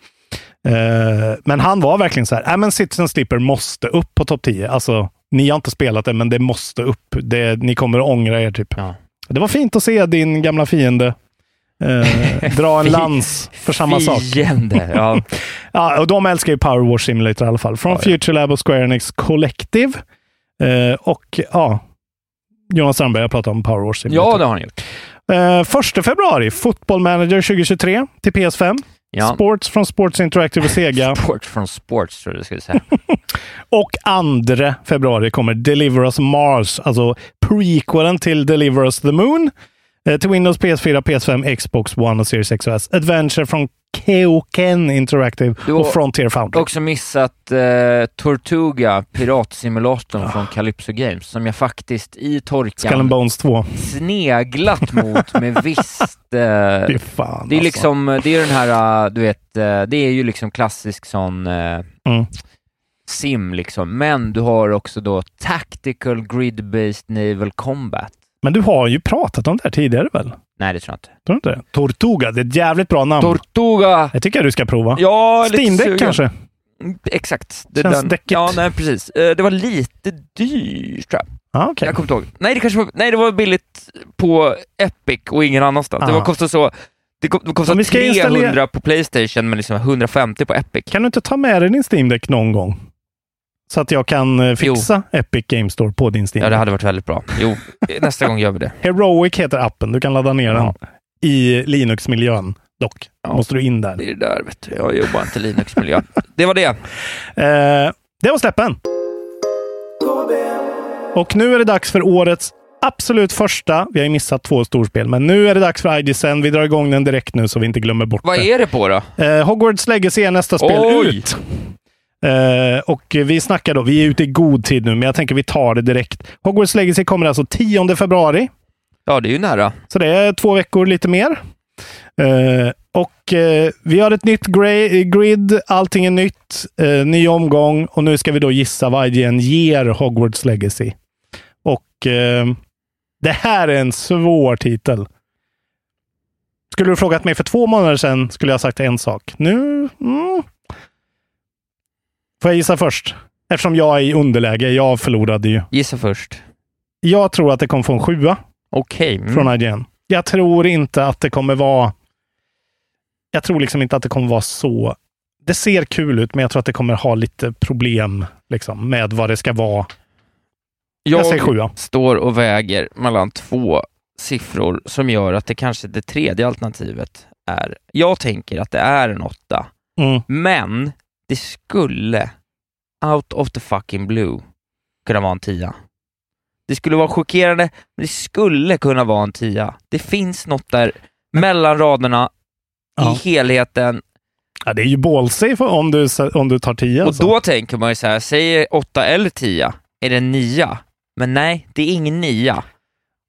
S9: Eh, men han var verkligen så här, äh, men Citizen Sleeper måste upp på topp 10. Alltså, ni har inte spelat det, men det måste upp. Det, ni kommer att ångra er typ. Det var fint att se din gamla fiende eh, dra en lans för samma sak.
S8: Fiende, ja.
S9: ja, och de älskar ju Power Wars Simulator i alla fall. Från Future Lab och Square Enix Collective. Eh, och ja, Jonas Strandberg har pratat om Power Wars Simulator.
S8: ja, det har han gjort.
S9: Eh, första februari, Football Manager 2023 till PS5.
S8: Ja.
S9: Sports från Sports Interactive och Sega.
S8: Sports från Sports, tror jag du skulle säga.
S9: Och 2 februari kommer Deliver Us Mars, alltså prequelen till Deliver Us the Moon. Eh, till Windows, PS4, PS5, Xbox One och Series X och S. Adventure från Keoken Interactive
S8: Du
S9: och Frontier Foundry.
S8: också missat eh, Tortuga, piratsimulatorn från Calypso Games, som jag faktiskt i
S9: Skull
S8: torkan
S9: Bones 2.
S8: sneglat mot med visst... Eh,
S9: Fy fan
S8: det är
S9: alltså.
S8: liksom, det är den här, eh, du vet, eh, det är ju liksom klassisk sån eh,
S9: Mm.
S8: sim liksom, men du har också då Tactical Grid-Based Naval Combat.
S9: Men du har ju pratat om det här tidigare väl?
S8: Nej, det tror jag inte.
S9: Tror du inte det? Tortuga, det är ett jävligt bra namn.
S8: Tortuga!
S9: Det tycker jag du ska prova.
S8: Ja, lite
S9: Steam Deck
S8: sugen.
S9: kanske?
S8: Mm, Exakt. Det
S9: Känns
S8: den.
S9: däckigt.
S8: Ja, nej precis. Eh, Det var lite dyrt tror jag.
S9: Ah, okay.
S8: Jag kommer inte ihåg. Nej, det kanske var, nej, det var billigt på Epic och ingen annanstans. Det
S9: Ah.
S8: var kostade så... Det ko- det
S9: Om
S8: kostade
S9: vi ska
S8: 300
S9: installera-
S8: på Playstation, men liksom 150 på Epic.
S9: Kan du inte ta med dig din Steam Deck någon gång? Så att jag kan eh, fixa Epic Game Store på din Steam
S8: Ja, det hade varit väldigt bra. Jo, nästa gång gör vi det.
S9: Heroic heter appen. Du kan ladda ner
S8: Ja.
S9: den i Linux-miljön. Dock måste du in där.
S8: Det är det där, vet du. Jag jobbar inte Linux-miljö. Det var det.
S9: Eh, det var släppen. Och nu är det dags för årets absolut första. Vi har ju missat två storspel, men nu är det dags för IGSN. Vi drar igång den direkt nu så vi inte glömmer bort
S8: Vad
S9: det.
S8: är det på då?
S9: Eh, Hogwarts Legacy är nästa spel
S8: Oj!
S9: ut. Eh, och vi snackar då, vi är ute i god tid nu, men jag tänker vi tar det direkt. Hogwarts Legacy kommer alltså 10 februari.
S8: Ja, det är ju nära.
S9: Så det är två veckor lite mer. Eh, och eh, vi har ett nytt grid, allting är nytt, ny omgång och nu ska vi då gissa vad IGN ger Hogwarts Legacy. Och det här är en svår titel. Skulle du frågat mig för två månader sedan skulle jag sagt en sak. Nu... Mm. Får jag gissa först? Eftersom jag är i underläge. Jag förlorade ju.
S8: Gissa först.
S9: Jag tror att det kommer få en sjua
S8: Okej. Mm.
S9: från IGN. Jag tror inte att det kommer vara... Jag tror liksom inte att det kommer vara så... Det ser kul ut, men jag tror att det kommer ha lite problem liksom, med vad det ska vara. Jag säger sjua.
S8: står och väger mellan två siffror som gör att det kanske det tredje alternativet är... Jag tänker att det är en åtta,
S9: Mm.
S8: men det skulle, out of the fucking blue, kunna vara en tia. Det skulle vara chockerande, men det skulle kunna vara en tia. Det finns något där mellan raderna,
S9: Ja.
S8: i helheten,
S9: Ja, det är ju ballsy för- om du, om du tar tio.
S8: och
S9: alltså.
S8: då tänker man ju så här, säger åtta eller tia, är det en nia? Men nej, det är ingen nia.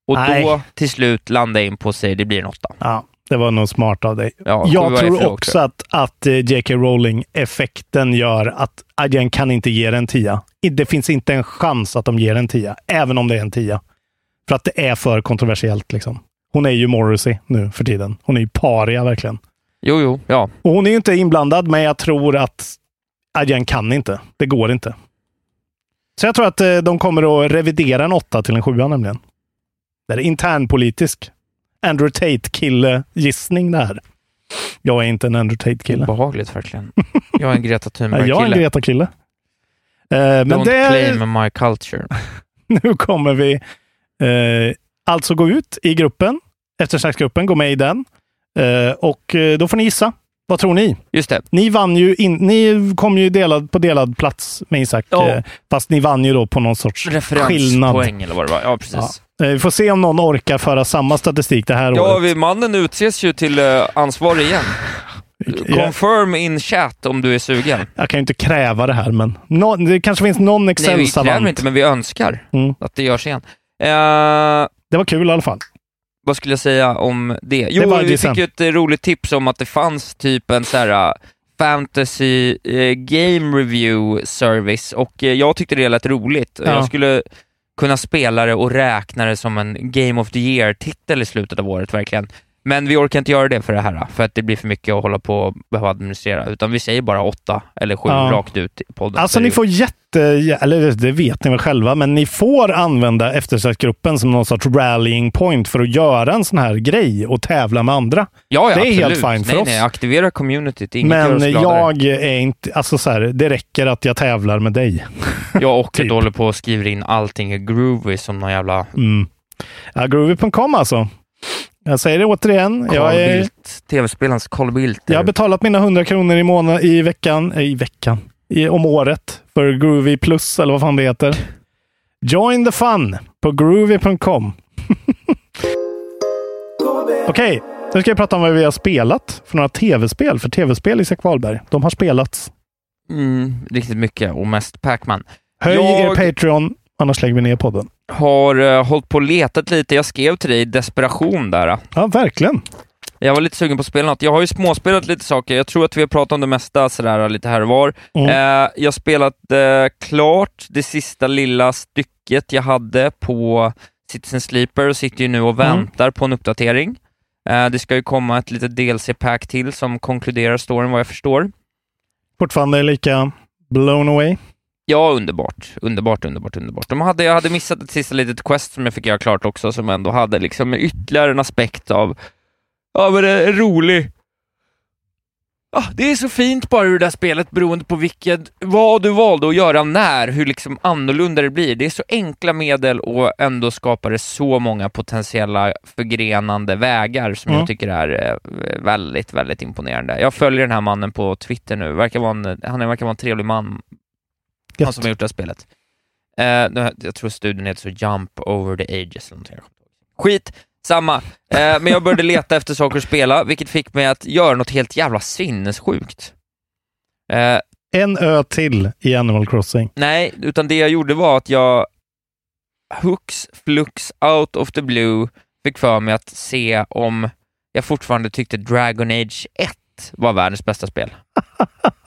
S8: Och
S9: Nej.
S8: då till slut landar jag in på säga det blir en åtta.
S9: Ja, det var nog smart av dig.
S8: Ja,
S9: jag tror också att, att eh, J.K. Rowling-effekten gör att IGN kan inte ge det en tia. Det finns inte en chans att de ger en tia, även om det är en tia. För att det är för kontroversiellt. Liksom. Hon är ju Morrissey nu för tiden. Hon är ju paria verkligen.
S8: Jo, jo, ja.
S9: Och hon är ju inte inblandad, men jag tror att IGN kan inte. Det går inte. Så jag tror att eh, de kommer att revidera en åtta till en sjua nämligen. Det är internpolitisk. Andrew Tate-kille-gissning det här. Jag är inte en Andrew Tate-kille.
S8: Obehagligt verkligen. Jag är en Greta
S9: Ja, jag är en
S8: Thunberg-kille.
S9: Greta-kille. Eh, men
S8: Don't
S9: det,
S8: claim my culture.
S9: nu kommer vi eh, alltså gå ut i gruppen, eftersnacksgruppen, gå med i den. Eh, och eh, då får ni gissa. Vad tror ni?
S8: Just det.
S9: Ni vann ju in, ni kom ju delad, på delad plats med Isak,
S8: Ja.
S9: eh, fast ni vann ju då på någon sorts skillnad.
S8: Referenspoäng eller vad det var. Ja, precis.
S9: Ja. Eh, Vi får se om någon orkar föra samma statistik det här
S8: Ja,
S9: året.
S8: vi, mannen utses ju till uh, ansvarig igen. Confirm in chat om du är sugen.
S9: Jag kan ju inte kräva det här, men nå- det kanske finns någon
S8: Nej, vi kräver inte, men vi önskar
S9: Mm.
S8: att det görs igen. Eh,
S9: Det var kul i alla fall.
S8: Vad skulle jag säga om det?
S9: Det
S8: Jo,
S9: var
S8: vi
S9: det
S8: fick ju ett roligt tips om att det fanns typ en så här uh, fantasy eh, game review service och eh, jag tyckte det lät roligt.
S9: Ja.
S8: Jag skulle kunna spela det och räkna det som en Game of the Year-titel i slutet av året, verkligen. Men vi orkar inte göra det för det här, för att det blir för mycket att hålla på och behöva administrera, utan vi säger bara åtta eller sju
S9: Ja.
S8: rakt ut i podden.
S9: Alltså
S8: Så
S9: ni får jätte, eller det vet ni väl själva, men ni får använda eftersöksgruppen som någon sorts rallying point för att göra en sån här grej och tävla med andra.
S8: Ja, ja,
S9: det är helt
S8: absolut.
S9: fine för
S8: nej,
S9: oss.
S8: Nej, aktivera communityt, inget
S9: Men jag är inte, alltså så här, det räcker att jag tävlar med dig.
S8: Jag och
S9: typ.
S8: håller på och skriver in allting i Groovy som någon jävla
S9: Mm. Ja, Groovy.com alltså. Jag säger det återigen.
S8: Carl
S9: Jag, är,
S8: Bildt, tv-spelarens Carl Bildt.
S9: jag har betalat mina 100 kronor i månad, i veckan, eh, i veckan, i, om året för Groovy Plus, eller vad fan det heter. Join the fun på groovy.com. Okej, nu ska jag prata om vad vi har spelat för några tv-spel. För tv-spel, Isak Wahlberg, de har spelats.
S8: Mm, riktigt mycket och mest Pac-Man.
S9: Höj
S8: Jag-
S9: er Patreon, annars lägger vi ner podden.
S8: Har uh, hållit på och letat lite. Jag skrev till dig i desperation där.
S9: Ja, verkligen.
S8: Jag var lite sugen på att spela något. Jag har ju småspelat lite saker. Jag tror att vi har pratat om det mesta sådär lite här och var.
S9: Mm.
S8: Eh, jag har spelat eh, klart det sista lilla stycket jag hade på Citizen Sleeper och sitter ju nu och
S9: Mm.
S8: väntar på en uppdatering. Eh, det ska ju komma ett litet DLC-pack till som konkluderar storyn vad jag förstår.
S9: Fortfarande lika blown away.
S8: Ja, underbart. Underbart, underbart, underbart. De hade, jag hade missat ett sista litet quest som jag fick göra klart också, som ändå hade liksom ytterligare en aspekt av, ja men en rolig... Ja, det är så fint bara i det där spelet beroende på vilket, vad du valde att göra när, hur liksom annorlunda det blir. Det är så enkla medel och ändå skapar det så många potentiella förgrenande vägar som
S9: Mm.
S8: jag tycker är eh, väldigt, väldigt imponerande. Jag följer den här mannen på Twitter nu, verkar vara en, han verkar vara en trevlig man, han som har gjort det här spelet. Eh, jag tror studien heter så Jump over the ages eller. Skit, samma. Eh, men jag började leta efter saker att spela, vilket fick mig att göra något helt jävla sinnessjukt. Eh,
S9: En ö till i Animal Crossing.
S8: nej, utan det jag gjorde var att jag hooks flux out of the blue fick för mig att se om jag fortfarande tyckte Dragon Age 1 var världens bästa spel.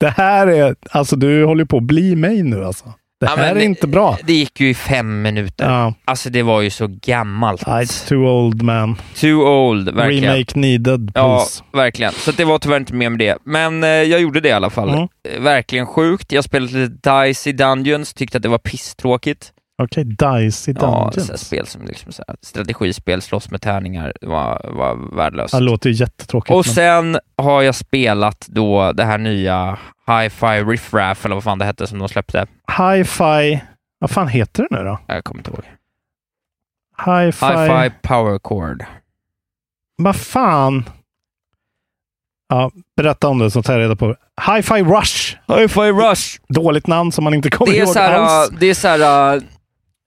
S9: Det här är, alltså du håller på att bli mig nu alltså. Det
S8: Ja,
S9: här är inte bra.
S8: Det gick ju i fem minuter.
S9: Ja.
S8: Alltså det var ju så gammalt.
S9: It's too old man.
S8: Too old, verkligen.
S9: Remake needed,
S8: Ja,
S9: please.
S8: verkligen. Så det var tyvärr inte med med det. Men eh, jag gjorde det i alla fall.
S9: Mm.
S8: Eh, Verkligen sjukt. Jag spelade lite Dice i Dungeons, tyckte att det var pisstråkigt.
S9: Okej, Dice i
S8: Ja,
S9: Dungeons.
S8: här spel som liksom så här, strategispel, slåss med tärningar, var, var värdelöst.
S9: det låter ju jättetråkigt.
S8: Och
S9: men-
S8: sen har jag spelat då det här nya Hi-Fi Riff Raff, eller vad fan det hette som de släppte.
S9: Hi-Fi, vad fan heter det nu då?
S8: Jag kommer inte ihåg.
S9: Hi-Fi,
S8: Hi-Fi Power Chord.
S9: vad fan? Ja, berätta om det så tar jag reda på. Hi-Fi Rush.
S8: Hi-Fi Rush.
S9: Dåligt namn som man inte kommer
S8: Det är
S9: ihåg
S8: så här,
S9: alls.
S8: det är så här,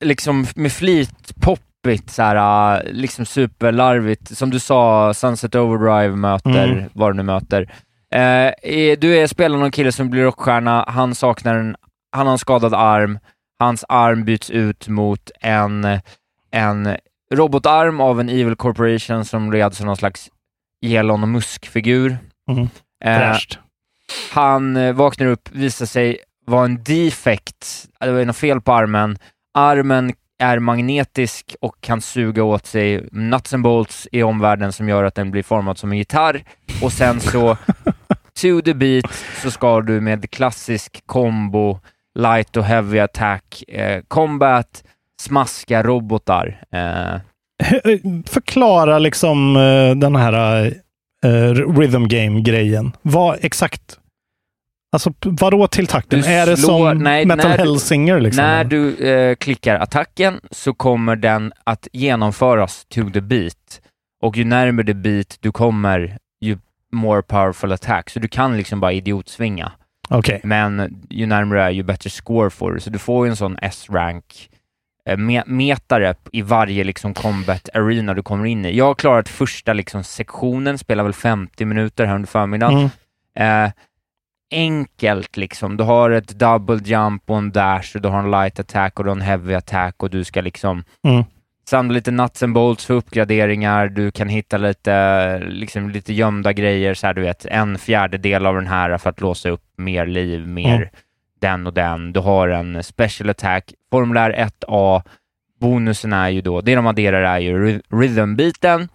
S8: liksom med flit poppigt, så här, äh, liksom superlarvigt. Som du sa, Sunset Overdrive möter
S9: Mm.
S8: vad du nu möter. Eh, du är spelar någon kille som blir rockstjärna, han saknar en, han har en skadad arm, hans arm byts ut mot en, en robotarm av en Evil Corporation som leds som någon slags Elon Musk-figur.
S9: Mm.
S8: Eh, han eh, vaknar upp, visar sig vara en defect, det var något fel på armen. Armen är magnetisk och kan suga åt sig nuts and bolts i omvärlden som gör att den blir formad som en gitarr. Och sen så, to the beat, så ska du med klassisk combo, light och heavy attack, eh, combat, smaska robotar. Eh,
S9: förklara liksom eh, den här eh, rhythm game-grejen. Vad exakt? Alltså, vadå till takten?
S8: Du
S9: är det som
S8: nej,
S9: Metal
S8: när du-
S9: Hellsinger? Liksom?
S8: När du eh, klickar attacken så kommer den att genomföras to the beat. Och ju närmare the beat du kommer, ju more powerful attack. Så du kan liksom bara idiotsvinga.
S9: Okej.
S8: Men ju närmare är, ju bättre score får du. Så du får ju en sån S-rank eh, me- metare i varje liksom combat arena du kommer in i. Jag har klarat första liksom sektionen, spelar väl 50 minuter här under förmiddagen.
S9: Mm.
S8: Eh, enkelt liksom. Du har ett double jump och en dash och du har en light attack och du har en heavy attack och du ska liksom
S9: Mm.
S8: samla lite nuts and bolts för uppgraderingar. Du kan hitta lite, liksom, lite gömda grejer, så här, du vet, en fjärdedel av den här för att låsa upp mer liv, mer
S9: Mm.
S8: den och den. Du har en special attack, formulär 1A. Bonusen är ju då, det de adderar är ju rhythm-biten.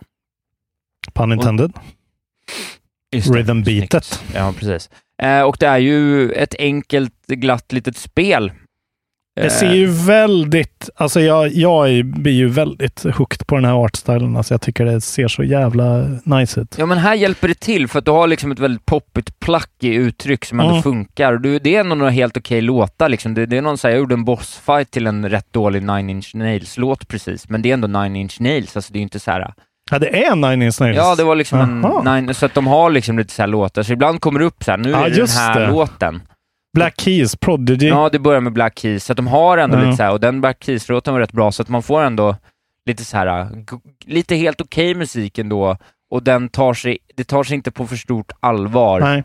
S9: Pun intended.
S8: Det,
S9: Rhythm-beatet.
S8: Ja, precis. Eh, och det är ju ett enkelt, glatt litet spel.
S9: Det ser ju väldigt... Alltså jag, jag blir ju väldigt hooked på den här artstylen. Alltså jag tycker det ser så jävla nice ut.
S8: Ja, men här hjälper det till för att du har liksom ett väldigt poppigt plack i uttryck som ändå
S9: Mm.
S8: funkar. Och du, det är ändå några helt okej låtar liksom. Det, det är någon så här, jag gjorde en bossfight till en rätt dålig Nine Inch Nails-låt precis, men det är ändå Nine Inch Nails, alltså det är ju inte så här.
S9: Ja, det är Nine Inch Nails.
S8: Ja, det var liksom
S9: Aha.
S8: en nine, så att de har liksom lite så här låtar, så ibland kommer det upp så här, nu
S9: Ja,
S8: är det den här
S9: det.
S8: låten.
S9: Black Keys, Prodigy.
S8: Ja, det börjar med Black Keys, så att de har ändå
S9: Ja.
S8: lite så här, och den Black Keys-låten var rätt bra, så att man får ändå lite så här, lite helt okej musik ändå, och den tar sig, det tar sig inte på för stort allvar.
S9: Nej.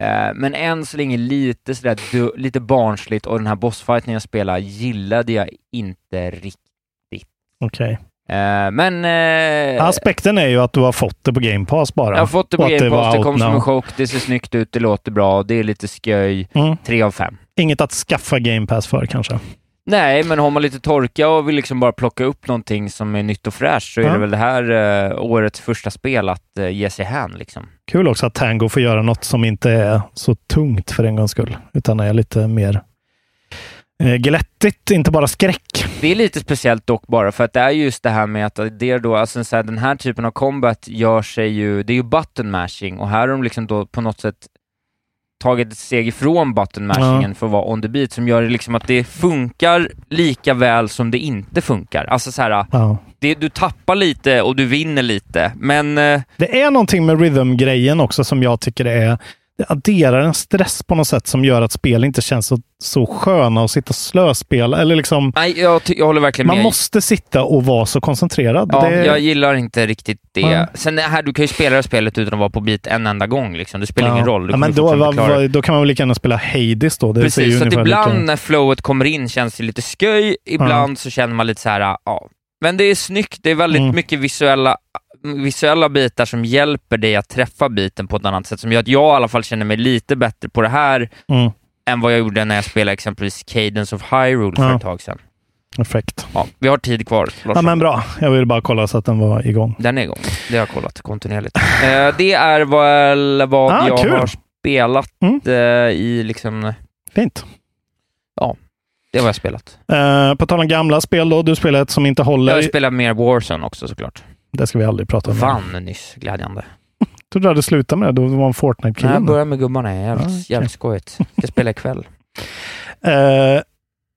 S8: Eh, men än så länge lite sådär, du, lite barnsligt, och den här bossfighten jag spelade gillade jag inte riktigt.
S9: Okej.
S8: Eh, men... Eh,
S9: Aspekten är ju att du har fått det på Game Pass bara.
S8: jag har fått det på Game Pass, det
S9: out
S8: kom som en chock, det ser snyggt ut, det låter bra, det är lite sköj.
S9: Mm.
S8: Tre av fem.
S9: Inget att skaffa Game Pass för kanske.
S8: Nej, men har man lite torka och vill liksom bara plocka upp någonting som är nytt och fräscht så är
S9: Ja.
S8: det väl det här eh, årets första spel att eh, ge sig hän liksom.
S9: Kul också att Tango får göra något som inte är så tungt för en gångs skull, utan är lite mer eh, glättigt, inte bara skräck.
S8: Det är lite speciellt dock bara för att det är just det här med att det är då, alltså så här, den här typen av combat gör sig ju, det är ju button mashing och här har de liksom då på något sätt tagit ett steg ifrån button mashingen
S9: Ja.
S8: för att vara on the beat som gör det liksom att det funkar lika väl som det inte funkar. Alltså så här,
S9: Ja.
S8: det, du tappar lite och du vinner lite, men eh,
S9: Det är någonting med rhythm-grejen också som jag tycker är det adderar en stress på något sätt som gör att spel inte känns så, så sköna att sitta och slöspela. Eller liksom,
S8: nej, jag, jag håller verkligen
S9: man
S8: med.
S9: måste sitta och vara så koncentrerad.
S8: Ja,
S9: det,
S8: jag gillar inte riktigt det.
S9: Ja.
S8: Sen här, du kan ju spela det spelet utan att vara på bit en enda gång. Liksom. Det spelar
S9: Ja.
S8: ingen roll. Du
S9: Ja, men då,
S8: det.
S9: vad- då kan man väl lika gärna spela Hades då. Det
S8: Precis, så att ibland
S9: lika-
S8: när flowet kommer in känns det lite sköj, ibland så känner man lite så här, ja. Men det är snyggt, det är väldigt
S9: Mm.
S8: mycket visuella, visuella bitar som hjälper dig att träffa biten på ett annat sätt, som gör att jag i alla fall känner mig lite bättre på det här
S9: Mm.
S8: än vad jag gjorde när jag spelade exempelvis Cadence of Hyrule för
S9: Ja.
S8: ett tag sedan.
S9: Perfekt.
S8: Ja, vi har tid kvar.
S9: Ja, men bra. Jag vill bara kolla så att den var igång.
S8: Den är igång. Det har jag kollat kontinuerligt. eh, det är väl vad
S9: Ah,
S8: jag
S9: kul.
S8: har spelat
S9: Mm.
S8: eh, i liksom...
S9: Fint.
S8: Ja, det har jag spelat.
S9: Uh, på tal om gamla spel då. Du spelar ett som inte håller.
S8: Jag har spelat mer Warzone också såklart.
S9: Det ska vi aldrig prata om.
S8: Vann nyss, glädjande.
S9: Jag trodde du hade slutat med det. Då var en Fortnite-kille.
S8: Jag börjar med gubbarna, jävligt,
S9: Ah, okej.
S8: jävligt skojigt. Ska spela ikväll.
S9: Eh,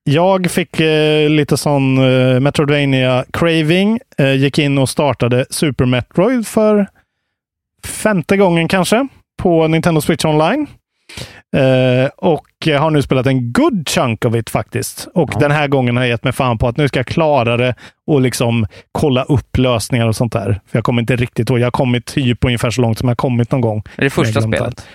S9: jag fick eh, lite sån uh, Metroidvania craving. Eh, gick in och startade Super Metroid för femte gången kanske på Nintendo Switch Online. Eh, och har nu spelat en good chunk of it faktiskt. Och
S8: Ja.
S9: den här gången har jag gett mig fan på att nu ska jag klara det och liksom kolla upp lösningar och sånt där. För jag kommer inte riktigt ihåg. Jag har kommit typ ungefär så långt som jag har kommit någon gång.
S8: Är det första spelet?
S9: allt.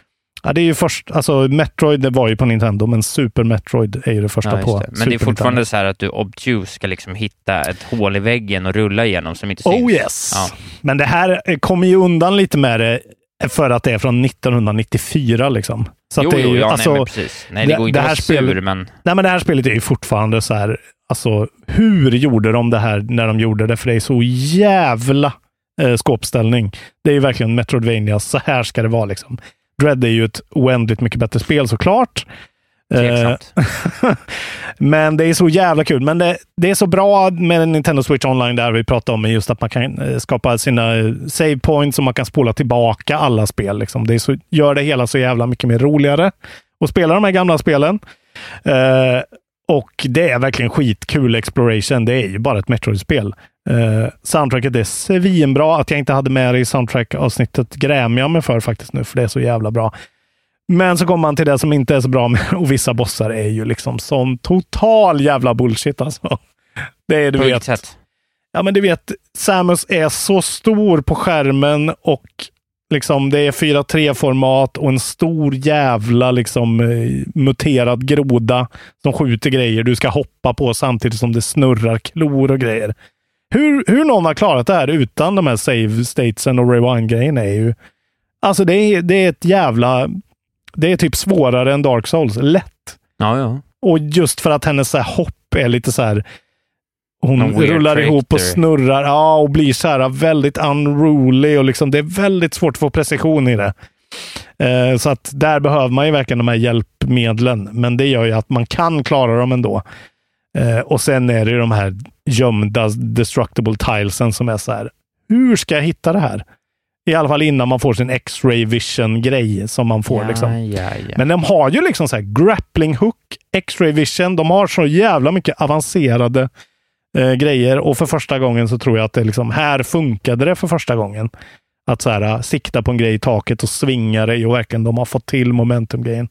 S9: Ja, det är ju först, alltså Metroid det var ju på Nintendo, men Super Metroid är ju det första
S8: Ja, just
S9: på
S8: det. Men
S9: Super
S8: det är fortfarande
S9: Nintendo.
S8: så här att du obtuse ska liksom hitta ett hål i väggen och rulla igenom som inte syns.
S9: Oh yes!
S8: Ja.
S9: Men det här kommer ju undan lite med det för att det är från 1994 liksom. Så
S8: jo,
S9: det är
S8: jo,
S9: ju,
S8: ja,
S9: alltså,
S8: nej, precis. Nej, det, går inte att vara sur, men...
S9: Nej, men det här spelet är ju fortfarande så här, alltså hur gjorde de det här när de gjorde det? För det är så jävla eh, skåpställning. Det är ju verkligen Metroidvania, så här ska det vara liksom. Dread är ju ett oändligt mycket bättre spel såklart.
S8: Tveksamt.
S9: Eh, men det är så jävla kul. Men det, det är så bra med Nintendo Switch Online där vi pratade om just att man kan eh, skapa sina eh, save points och man kan spola tillbaka alla spel. Liksom. Det så, gör det hela så jävla mycket mer roligare att spela de här gamla spelen. Uh, och det är verkligen skitkul exploration. Det är ju bara ett Metroid-spel. Uh, soundtracket är svinbra. Att jag inte hade med det i soundtrack-avsnittet grämer jag mig för faktiskt nu, för det är så jävla bra. Men så kommer man till det som inte är så bra med, och vissa bossar är ju liksom sån total jävla bullshit alltså. Det är, du
S8: På
S9: vet.
S8: sätt?
S9: Ja, men du vet, Samus är så stor på skärmen och liksom det är 4.3-format och en stor jävla liksom eh, muterad groda som skjuter grejer du ska hoppa på samtidigt som det snurrar klor och grejer. Hur, hur någon har klarat det här utan de här save statesen och rewind-grejen är ju... Alltså det är, det är ett jävla... Det är typ svårare än Dark Souls. Lätt.
S8: Ja, ja.
S9: Och just för att hennes så här hopp är lite så här... Hon
S8: Någon
S9: rullar ihop och snurrar ja, och blir så här väldigt unruly. Och liksom, det är väldigt svårt att få precision i det. Eh, så att där behöver man ju verkligen de här hjälpmedlen. Men det gör ju att man kan klara dem ändå. Eh, och sen är det ju de här gömda destructible tilesen som är så här. Hur ska jag hitta det här? I alla fall innan man får sin X-ray vision-grej som man får.
S8: Ja,
S9: liksom.
S8: ja, ja.
S9: Men de har ju liksom så här grappling hook, X-ray vision. De har så jävla mycket avancerade eh, grejer och för första gången så tror jag att det liksom, här funkade det för första gången. Att så här, äh, sikta på en grej i taket och svinga dig och verkligen de har fått till momentum-grejen.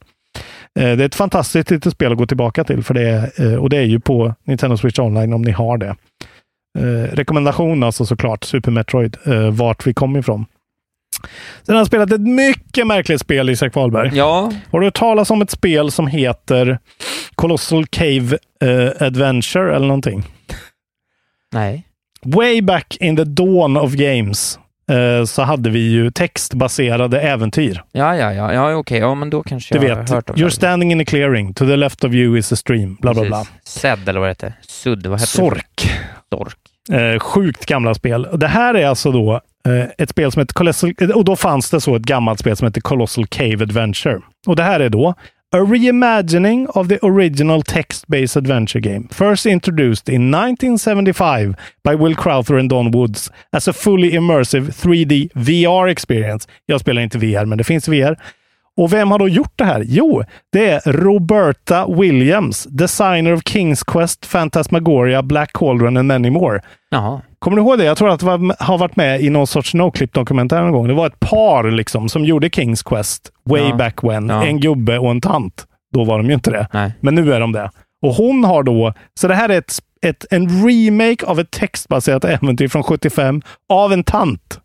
S9: Eh, det är ett fantastiskt litet spel att gå tillbaka till för det eh, och det är ju på Nintendo Switch Online om ni har det. Eh, rekommendation alltså såklart, Super Metroid, eh, vart vi kom ifrån. Sen har jag spelat ett mycket märkligt spel, Isak Wahlberg.
S8: Ja.
S9: Har du hört talas om ett spel som heter Colossal Cave eh, Adventure eller någonting?
S8: Nej.
S9: Way back in the dawn of games eh, så hade vi ju textbaserade äventyr.
S8: Ja, ja, ja, ja okej. Ja, men då kanske
S9: Du
S8: jag
S9: vet,
S8: har hört om
S9: you're
S8: det.
S9: standing in a clearing. To the left of you is a stream. Bla, bla, bla.
S8: Sedd, eller vad det heter. Sudd, vad heter
S9: Sork.
S8: det? Sork.
S9: Eh, sjukt gamla spel. Det här är alltså då Eh, ett spel som heter Colossal... Eh, och då fanns det så ett gammalt spel som heter Colossal Cave Adventure. Och det här är då A reimagining of the original text-based adventure game. First introduced in 1975 by Will Crowther and Don Woods as a fully immersive 3D VR experience. Jag spelar inte VR, men det finns VR. Och vem har då gjort det här? Jo, det är Roberta Williams, designer of King's Quest, Phantasmagoria, Black Cauldron and many more.
S8: Jaha.
S9: Kommer du ihåg det? Jag tror att det var, har varit med i någon sorts Noclip-dokumentär någon gång. Det var ett par liksom som gjorde King's Quest way
S8: Ja.
S9: back when.
S8: Ja.
S9: En gubbe och en tant. Då var de ju inte det.
S8: Nej.
S9: Men nu är de det. Och hon har då... Så det här är ett, ett, en remake av ett textbaserat äventyr från 75 av en tant.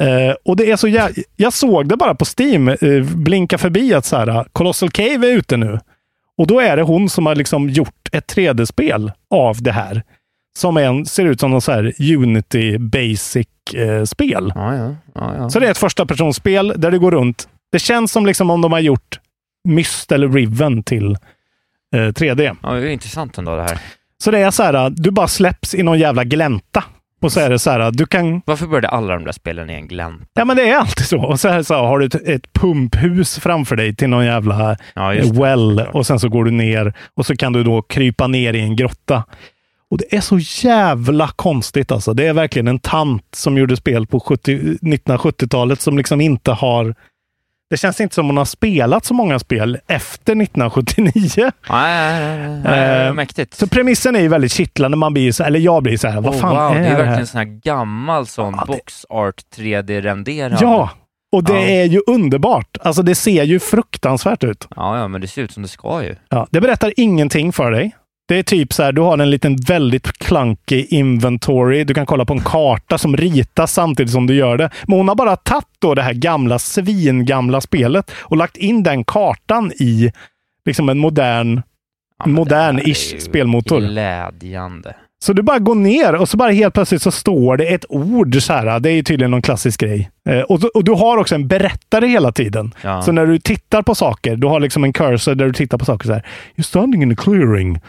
S9: Eh, och det är så jä... Jag såg det bara på Steam eh, blinka förbi att så här, Colossal Cave är ute nu. Och då är det hon som har liksom gjort ett 3D-spel av det här. Som en, ser ut som någon så här Unity Basic-spel.
S8: Ja, ja. ja, ja.
S9: Så det är ett första personspel där du går runt. Det känns som liksom om de har gjort Myst eller Riven till eh, 3D.
S8: ja, det är intressant ändå det här.
S9: Så det är så här, du bara släpps i någon jävla glänta. Och så är det så här, du kan...
S8: Varför började alla de där spelen i en glänta?
S9: Ja, men det är alltid så. Och så, här, så här, har du ett, ett pumphus framför dig till någon jävla
S8: Ja,
S9: well och sen så går du ner och så kan du då krypa ner i en grotta. Och det är så jävla konstigt alltså. Det är verkligen en tant som gjorde spel på 70, 1970-talet som liksom inte har... Det känns inte som hon har spelat så många spel efter 1979.
S8: Nej, nej, nej.
S9: Eh,
S8: Mäktigt.
S9: Så premissen är ju väldigt kittlande. Man blir så, eller jag blir så här, vad
S8: Oh,
S9: fan
S8: wow,
S9: är
S8: det är
S9: det
S8: verkligen
S9: här?
S8: en sån här gammal sån box art 3D-renderad.
S9: Ja, och det
S8: Ja.
S9: är ju underbart. Alltså det ser ju fruktansvärt ut.
S8: Ja, ja, men det ser ut som det ska ju.
S9: Ja, det berättar ingenting för dig. Det är typ så här, du har en liten väldigt clunky inventory. Du kan kolla på en karta som ritas samtidigt som du gör det. Men hon har bara tagit då det här gamla, svingamla spelet och lagt in den kartan i liksom en modern, modern-ish spelmotor.
S8: Glädjande.
S9: Så du bara går ner och så bara helt plötsligt så står det ett ord så här. Det är ju tydligen någon klassisk grej. Eh, och, och du har också en berättare hela tiden.
S8: Ja.
S9: Så när du tittar på saker, du har liksom en cursor där du tittar på saker så här. You're standing in a clearing.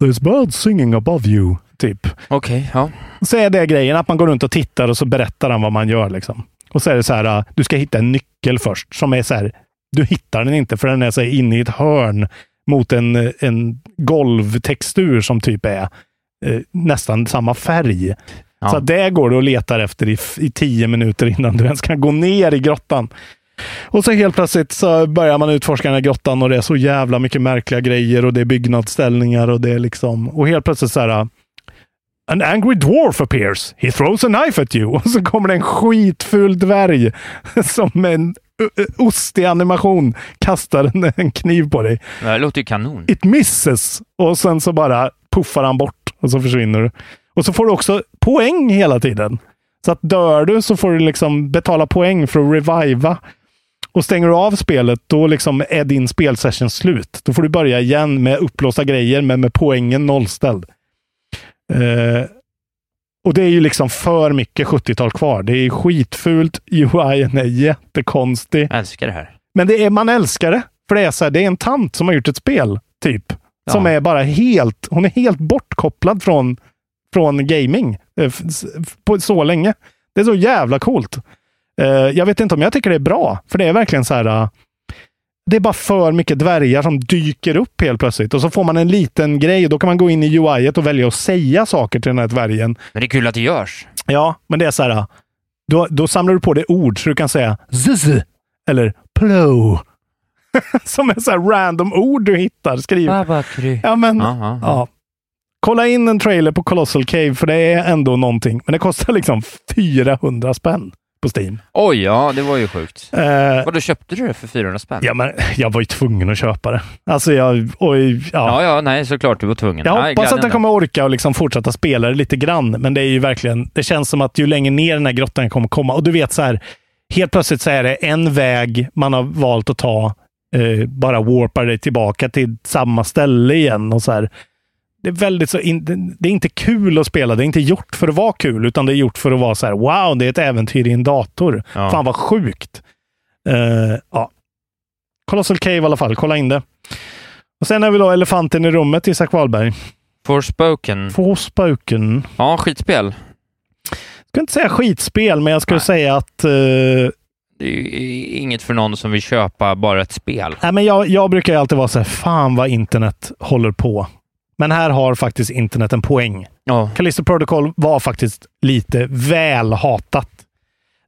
S9: There's birds singing above you. Typ.
S8: Okej, ja.
S9: Så är det grejen att man går runt och tittar och så berättar han vad man gör. Liksom. Och så är det så här, du ska hitta en nyckel först som är så här, du hittar den inte för den är så här inne i ett hörn mot en, en golvtextur som typ är eh, nästan samma färg.
S8: Ja.
S9: Så det går du och letar efter i, i tio minuter innan du ens kan gå ner i grottan. Och så helt plötsligt så börjar man utforska den här grottan och det är så jävla mycket märkliga grejer och det är byggnadsställningar och det är liksom... Och helt plötsligt så här... An angry dwarf appears. He throws a knife at you. Och så kommer det en skitful dvärg som med en ostig animation kastar en, en kniv på dig.
S8: Det låter ju kanon.
S9: It misses! Och sen så bara puffar han bort och så försvinner du. Och så får du också poäng hela tiden. Så att dör du så får du liksom betala poäng för att reviva. Och stänger du av spelet, då liksom är din spelsession slut. Då får du börja igen med upplåsta grejer, men med poängen nollställd. Eh, och det är ju liksom för mycket 70-tal kvar. Det är skitfult. UI'n är jättekonstig.
S8: Jag älskar det här.
S9: Men det är, man älskar det. För det är, så här, det är en tant som har gjort ett spel, typ. Som är bara helt, hon är helt bortkopplad från, från gaming eh, så länge. Det är så jävla coolt. Eh, jag vet inte om jag tycker det är bra, för det är verkligen så här. eh, det är bara för mycket dvärgar som dyker upp helt plötsligt och så får man en liten grej och då kan man gå in i UI och välja att säga saker till den här dvärgen.
S8: Men det är kul att det görs.
S9: Ja, men det är så här. eh, Då, då samlar du på dig ord så du kan säga zzz eller plow. Som är så här random ord du hittar. Skriv.
S8: Babakry.
S9: Ja, men
S8: ja, ja. ja.
S9: Kolla in en trailer på Colossal Cave, för det är ändå någonting. Men det kostar liksom 400 spänn på Steam.
S8: Oj, ja, det var ju sjukt.
S9: Eh,
S8: Vadå, köpte du det för 400 spänn?
S9: ja, men jag var ju tvungen att köpa det. Alltså, jag... Oj, ja.
S8: Ja, ja, nej, såklart du var tvungen.
S9: Jag
S8: Nej,
S9: hoppas att jag kommer orka och liksom fortsätta spela det lite grann, men det är ju verkligen, det känns som att ju längre ner den här grottan kommer komma, och du vet så här, helt plötsligt så är det en väg man har valt att ta, eh, bara warpar dig tillbaka till samma ställe igen och så här. Det är väldigt så, in, det- är inte kul att spela, det är inte gjort för att vara kul, utan det är gjort för att vara så här, wow, det är ett äventyr i en dator.
S8: Ja.
S9: Fan vad sjukt. Eh, ja. Colossal Cave i alla fall, kolla in det. Och sen har vi då Elefanten i rummet, Isak Wahlberg.
S8: Forspoken.
S9: Forspoken.
S8: Ja, skitspel.
S9: Jag ska inte säga skitspel, men jag skulle säga att... eh,
S8: Det är inget för någon som vill köpa bara ett spel.
S9: nej, men jag, jag brukar alltid vara så här, fan vad internet håller på. Men här har faktiskt internet en poäng.
S8: Ja.
S9: Callisto Protocol var faktiskt lite väl hatat.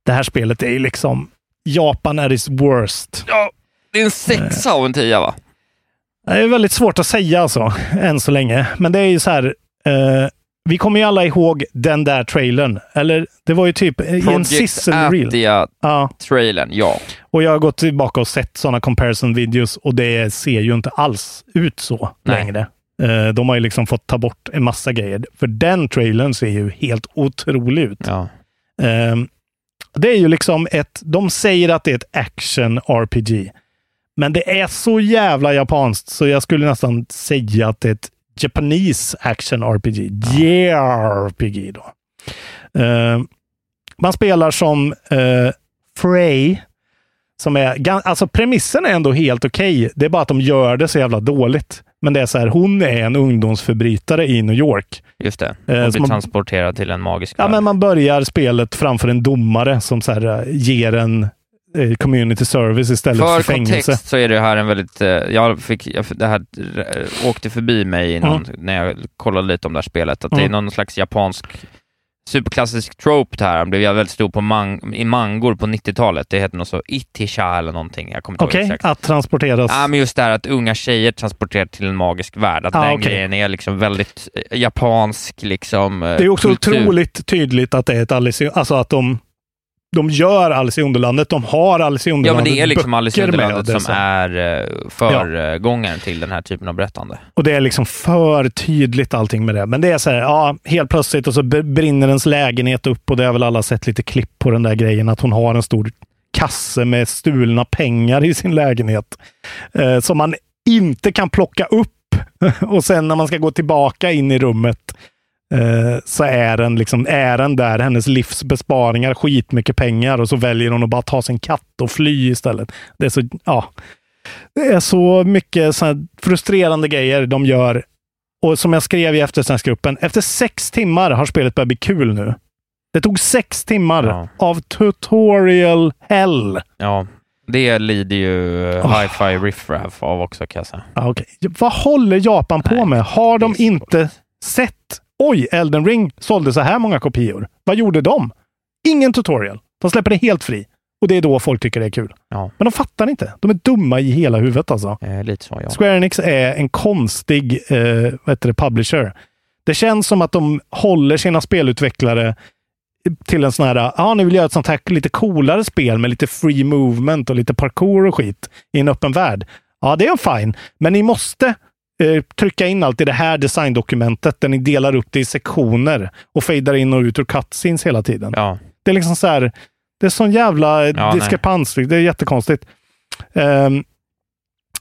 S9: Det här spelet är ju liksom Japan är its worst.
S8: Ja, det är en sexa av en tia, va?
S9: Det är väldigt svårt att säga alltså, än så länge. Men det är ju så här, eh, vi kommer ju alla ihåg den där trailern. Eller det var ju typ i en
S8: Project
S9: sizzle reel.
S8: Atia-trailern, ja.
S9: Och jag har gått tillbaka och sett sådana comparison videos och det ser ju inte alls ut så
S8: Nej.
S9: längre. Eh, de har ju liksom fått ta bort en massa grejer. För den trailern ser ju helt otrolig ut.
S8: ja.
S9: Eh, det är ju liksom ett, de säger att det är ett action RPG. Men det är så jävla japanskt så jag skulle nästan säga att det är ett Japanese action RPG. JRPG då. Eh, man spelar som eh, Frey. Som är, alltså premissen är ändå helt okej. Det är bara att de gör det så jävla dåligt. Men det är så här, hon är en ungdomsförbrytare i New York.
S8: Just det.
S9: Eh,
S8: Och blir
S9: man-
S8: transporterad till en magisk
S9: Ja,
S8: värld.
S9: men man börjar spelet framför en domare som så här, eh, ger en eh, community service istället för,
S8: För
S9: fängelse.
S8: kontext så är det här en väldigt, jag fick, jag, det här åkte förbi mig någon, när jag kollade lite om det här spelet, att det är
S9: Mm.
S8: någon slags japansk superklassisk trope det här. Han blev väldigt stor på mang, i mangor på 90-talet. Det heter något så Itisha eller någonting. Jag kommer inte
S9: Okej,
S8: exakt.
S9: att transporteras.
S8: Ja, men just det här att unga tjejer transporteras till en magisk värld. Att
S9: Ah,
S8: den
S9: okej.
S8: grejen är liksom väldigt eh, japansk liksom eh,
S9: det är också
S8: kultur.
S9: otroligt tydligt att det är ett Alice alltså att de, de gör Alice i Underlandet. De har Alice i
S8: Ja,
S9: Underlandet
S8: men det är liksom Alice i Underlandet
S9: det,
S8: som
S9: så.
S8: är eh, föregångaren till den här typen av berättande.
S9: Och det är liksom för tydligt allting med det. Men det är så här, ja, helt plötsligt och så brinner ens lägenhet upp och det har väl alla sett lite klipp på den där grejen att hon har en stor kasse med stulna pengar i sin lägenhet. Eh, som man inte kan plocka upp. och sen när man ska gå tillbaka in i rummet eh, så är den, liksom, är den där, hennes livs besparingar, skitmycket pengar och så väljer hon att bara ta sin katt och fly istället. Det är så, ja. Det är så mycket så frustrerande grejer de gör. Och som jag skrev i eftersnacksgruppen, efter sex timmar har spelet börjat bli kul nu. Det tog sex timmar
S8: Ja.
S9: av tutorial hell.
S8: Ja, Det lider ju
S9: Oh.
S8: Hi-Fi Riff-Raff av också kan jag säga.
S9: Okej. Vad håller Japan på med? Har de inte sett? Oj, Elden Ring sålde så här många kopior. Vad gjorde de? Ingen tutorial. De släpper det helt fri. Och det är då folk tycker det är kul.
S8: Ja.
S9: Men de fattar inte. De är dumma i hela huvudet alltså.
S8: Eh, lite så, ja.
S9: Square Enix är en konstig eh, vad heter det, publisher. Det känns som att de håller sina spelutvecklare till en sån här, ja, ah, ni vill göra ett sånt här lite coolare spel med lite free movement och lite parkour och skit i en öppen värld. Ja, det är fine, men ni måste eh, trycka in allt i det här designdokumentet där ni delar upp det i sektioner och fejdar in och ut ur cutscenes hela tiden.
S8: Ja.
S9: Det är liksom så här, det är sån jävla
S8: Ja,
S9: diskrepans. Det är jättekonstigt. Ehm,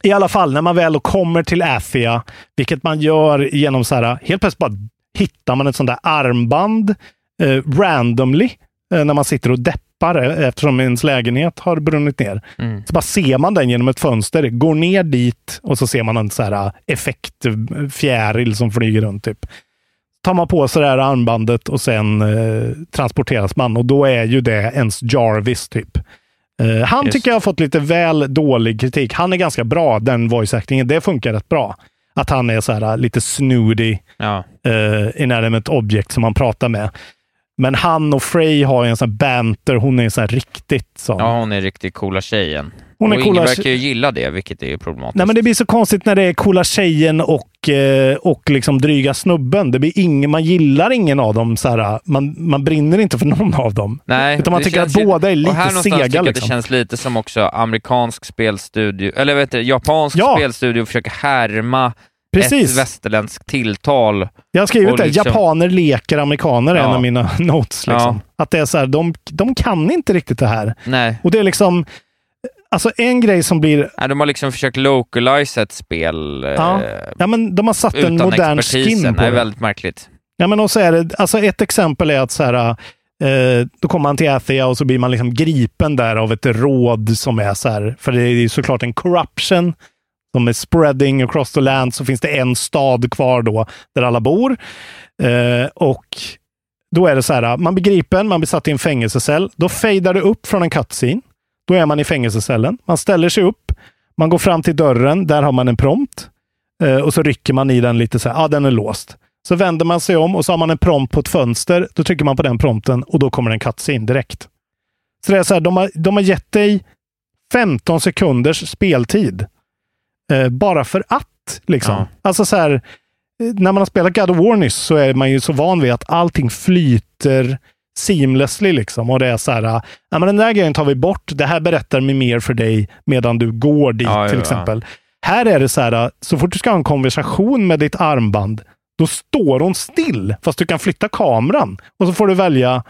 S9: I alla fall, när man väl kommer till Athia, vilket man gör genom så här, helt plötsligt bara hittar man ett sånt där armband eh, randomly eh, när man sitter och deppar eh, eftersom ens lägenhet har brunnit ner.
S8: Mm.
S9: Så bara ser man den genom ett fönster, går ner dit och så ser man en så här eh, effektfjäril som flyger runt. typ tar man på sig det här armbandet och sen eh, transporteras man och då är ju det ens Jarvis typ. Eh, han
S8: Just.
S9: tycker jag har fått lite väl dålig kritik. Han är ganska bra, den voice actingen. Det funkar rätt bra. Att han är så här lite snooty,
S8: Ja.
S9: eh, inanimate object som man pratar med. Men han och Frey har ju en sån här banter. Hon är så riktigt sån.
S8: ja, hon är riktigt coola tjejen.
S9: Hon är
S8: och
S9: coola
S8: ingen verkar ju gilla det, vilket är problematiskt.
S9: Nej, men det blir så konstigt när det är coola tjejen och, eh, och liksom dryga snubben. Det blir ingen, man gillar ingen av dem. Så här, man, man brinner inte för någon av dem.
S8: Nej,
S9: Utan man tycker att båda är
S8: och
S9: lite
S8: här någonstans
S9: sega.
S8: tycker jag att
S9: Liksom.
S8: Det känns lite som också amerikansk spelstudio, eller vet du, japansk
S9: Ja.
S8: spelstudio försöker härma
S9: Precis.
S8: ett västerländskt tilltal.
S9: Jag har skrivit det.
S8: liksom-
S9: Japaner leker amerikaner, är en
S8: Ja.
S9: av mina notes. Liksom. Att det är så här, de, de kan inte riktigt det här.
S8: Nej.
S9: Och det är liksom, alltså en grej som blir,
S8: Nej, de har liksom försökt localize ett spel eh,
S9: ja, ja men de har satt en modern skin på
S8: Det är
S9: det.
S8: väldigt märkligt.
S9: Ja, men och så är det, alltså ett exempel är att så här, eh, då kommer man till Athia och så blir man liksom gripen där av ett råd som är så här, för det är ju såklart en corruption som är spreading across the land, så finns det en stad kvar då där alla bor. Eh, och då är det så här, man blir gripen, man blir satt i en fängelsecell. Då fejdar det upp från en cutscene. Då är man i fängelsecellen. Man ställer sig upp, man går fram till dörren, där har man en prompt. Eh, och så rycker man i den lite så här, ja ah, den är låst. Så vänder man sig om och så har man en prompt på ett fönster. Då trycker man på den prompten och då kommer en cutscene direkt. Så det är så här, de har, de har gett dig 15 sekunders speltid. Eh, bara för att. Liksom.
S8: Ja.
S9: Alltså så här, eh, när man har spelat God of War nyss så är man ju så van vid att allting flyter seamlessly. Liksom. Och det är så här, ja, men den där grejen tar vi bort. Det här berättar mig mer för dig medan du går dit
S8: Ja,
S9: till exempel. Här är det så här, så fort du ska ha en konversation med ditt armband, då står hon still, fast du kan flytta kameran. Och så får du välja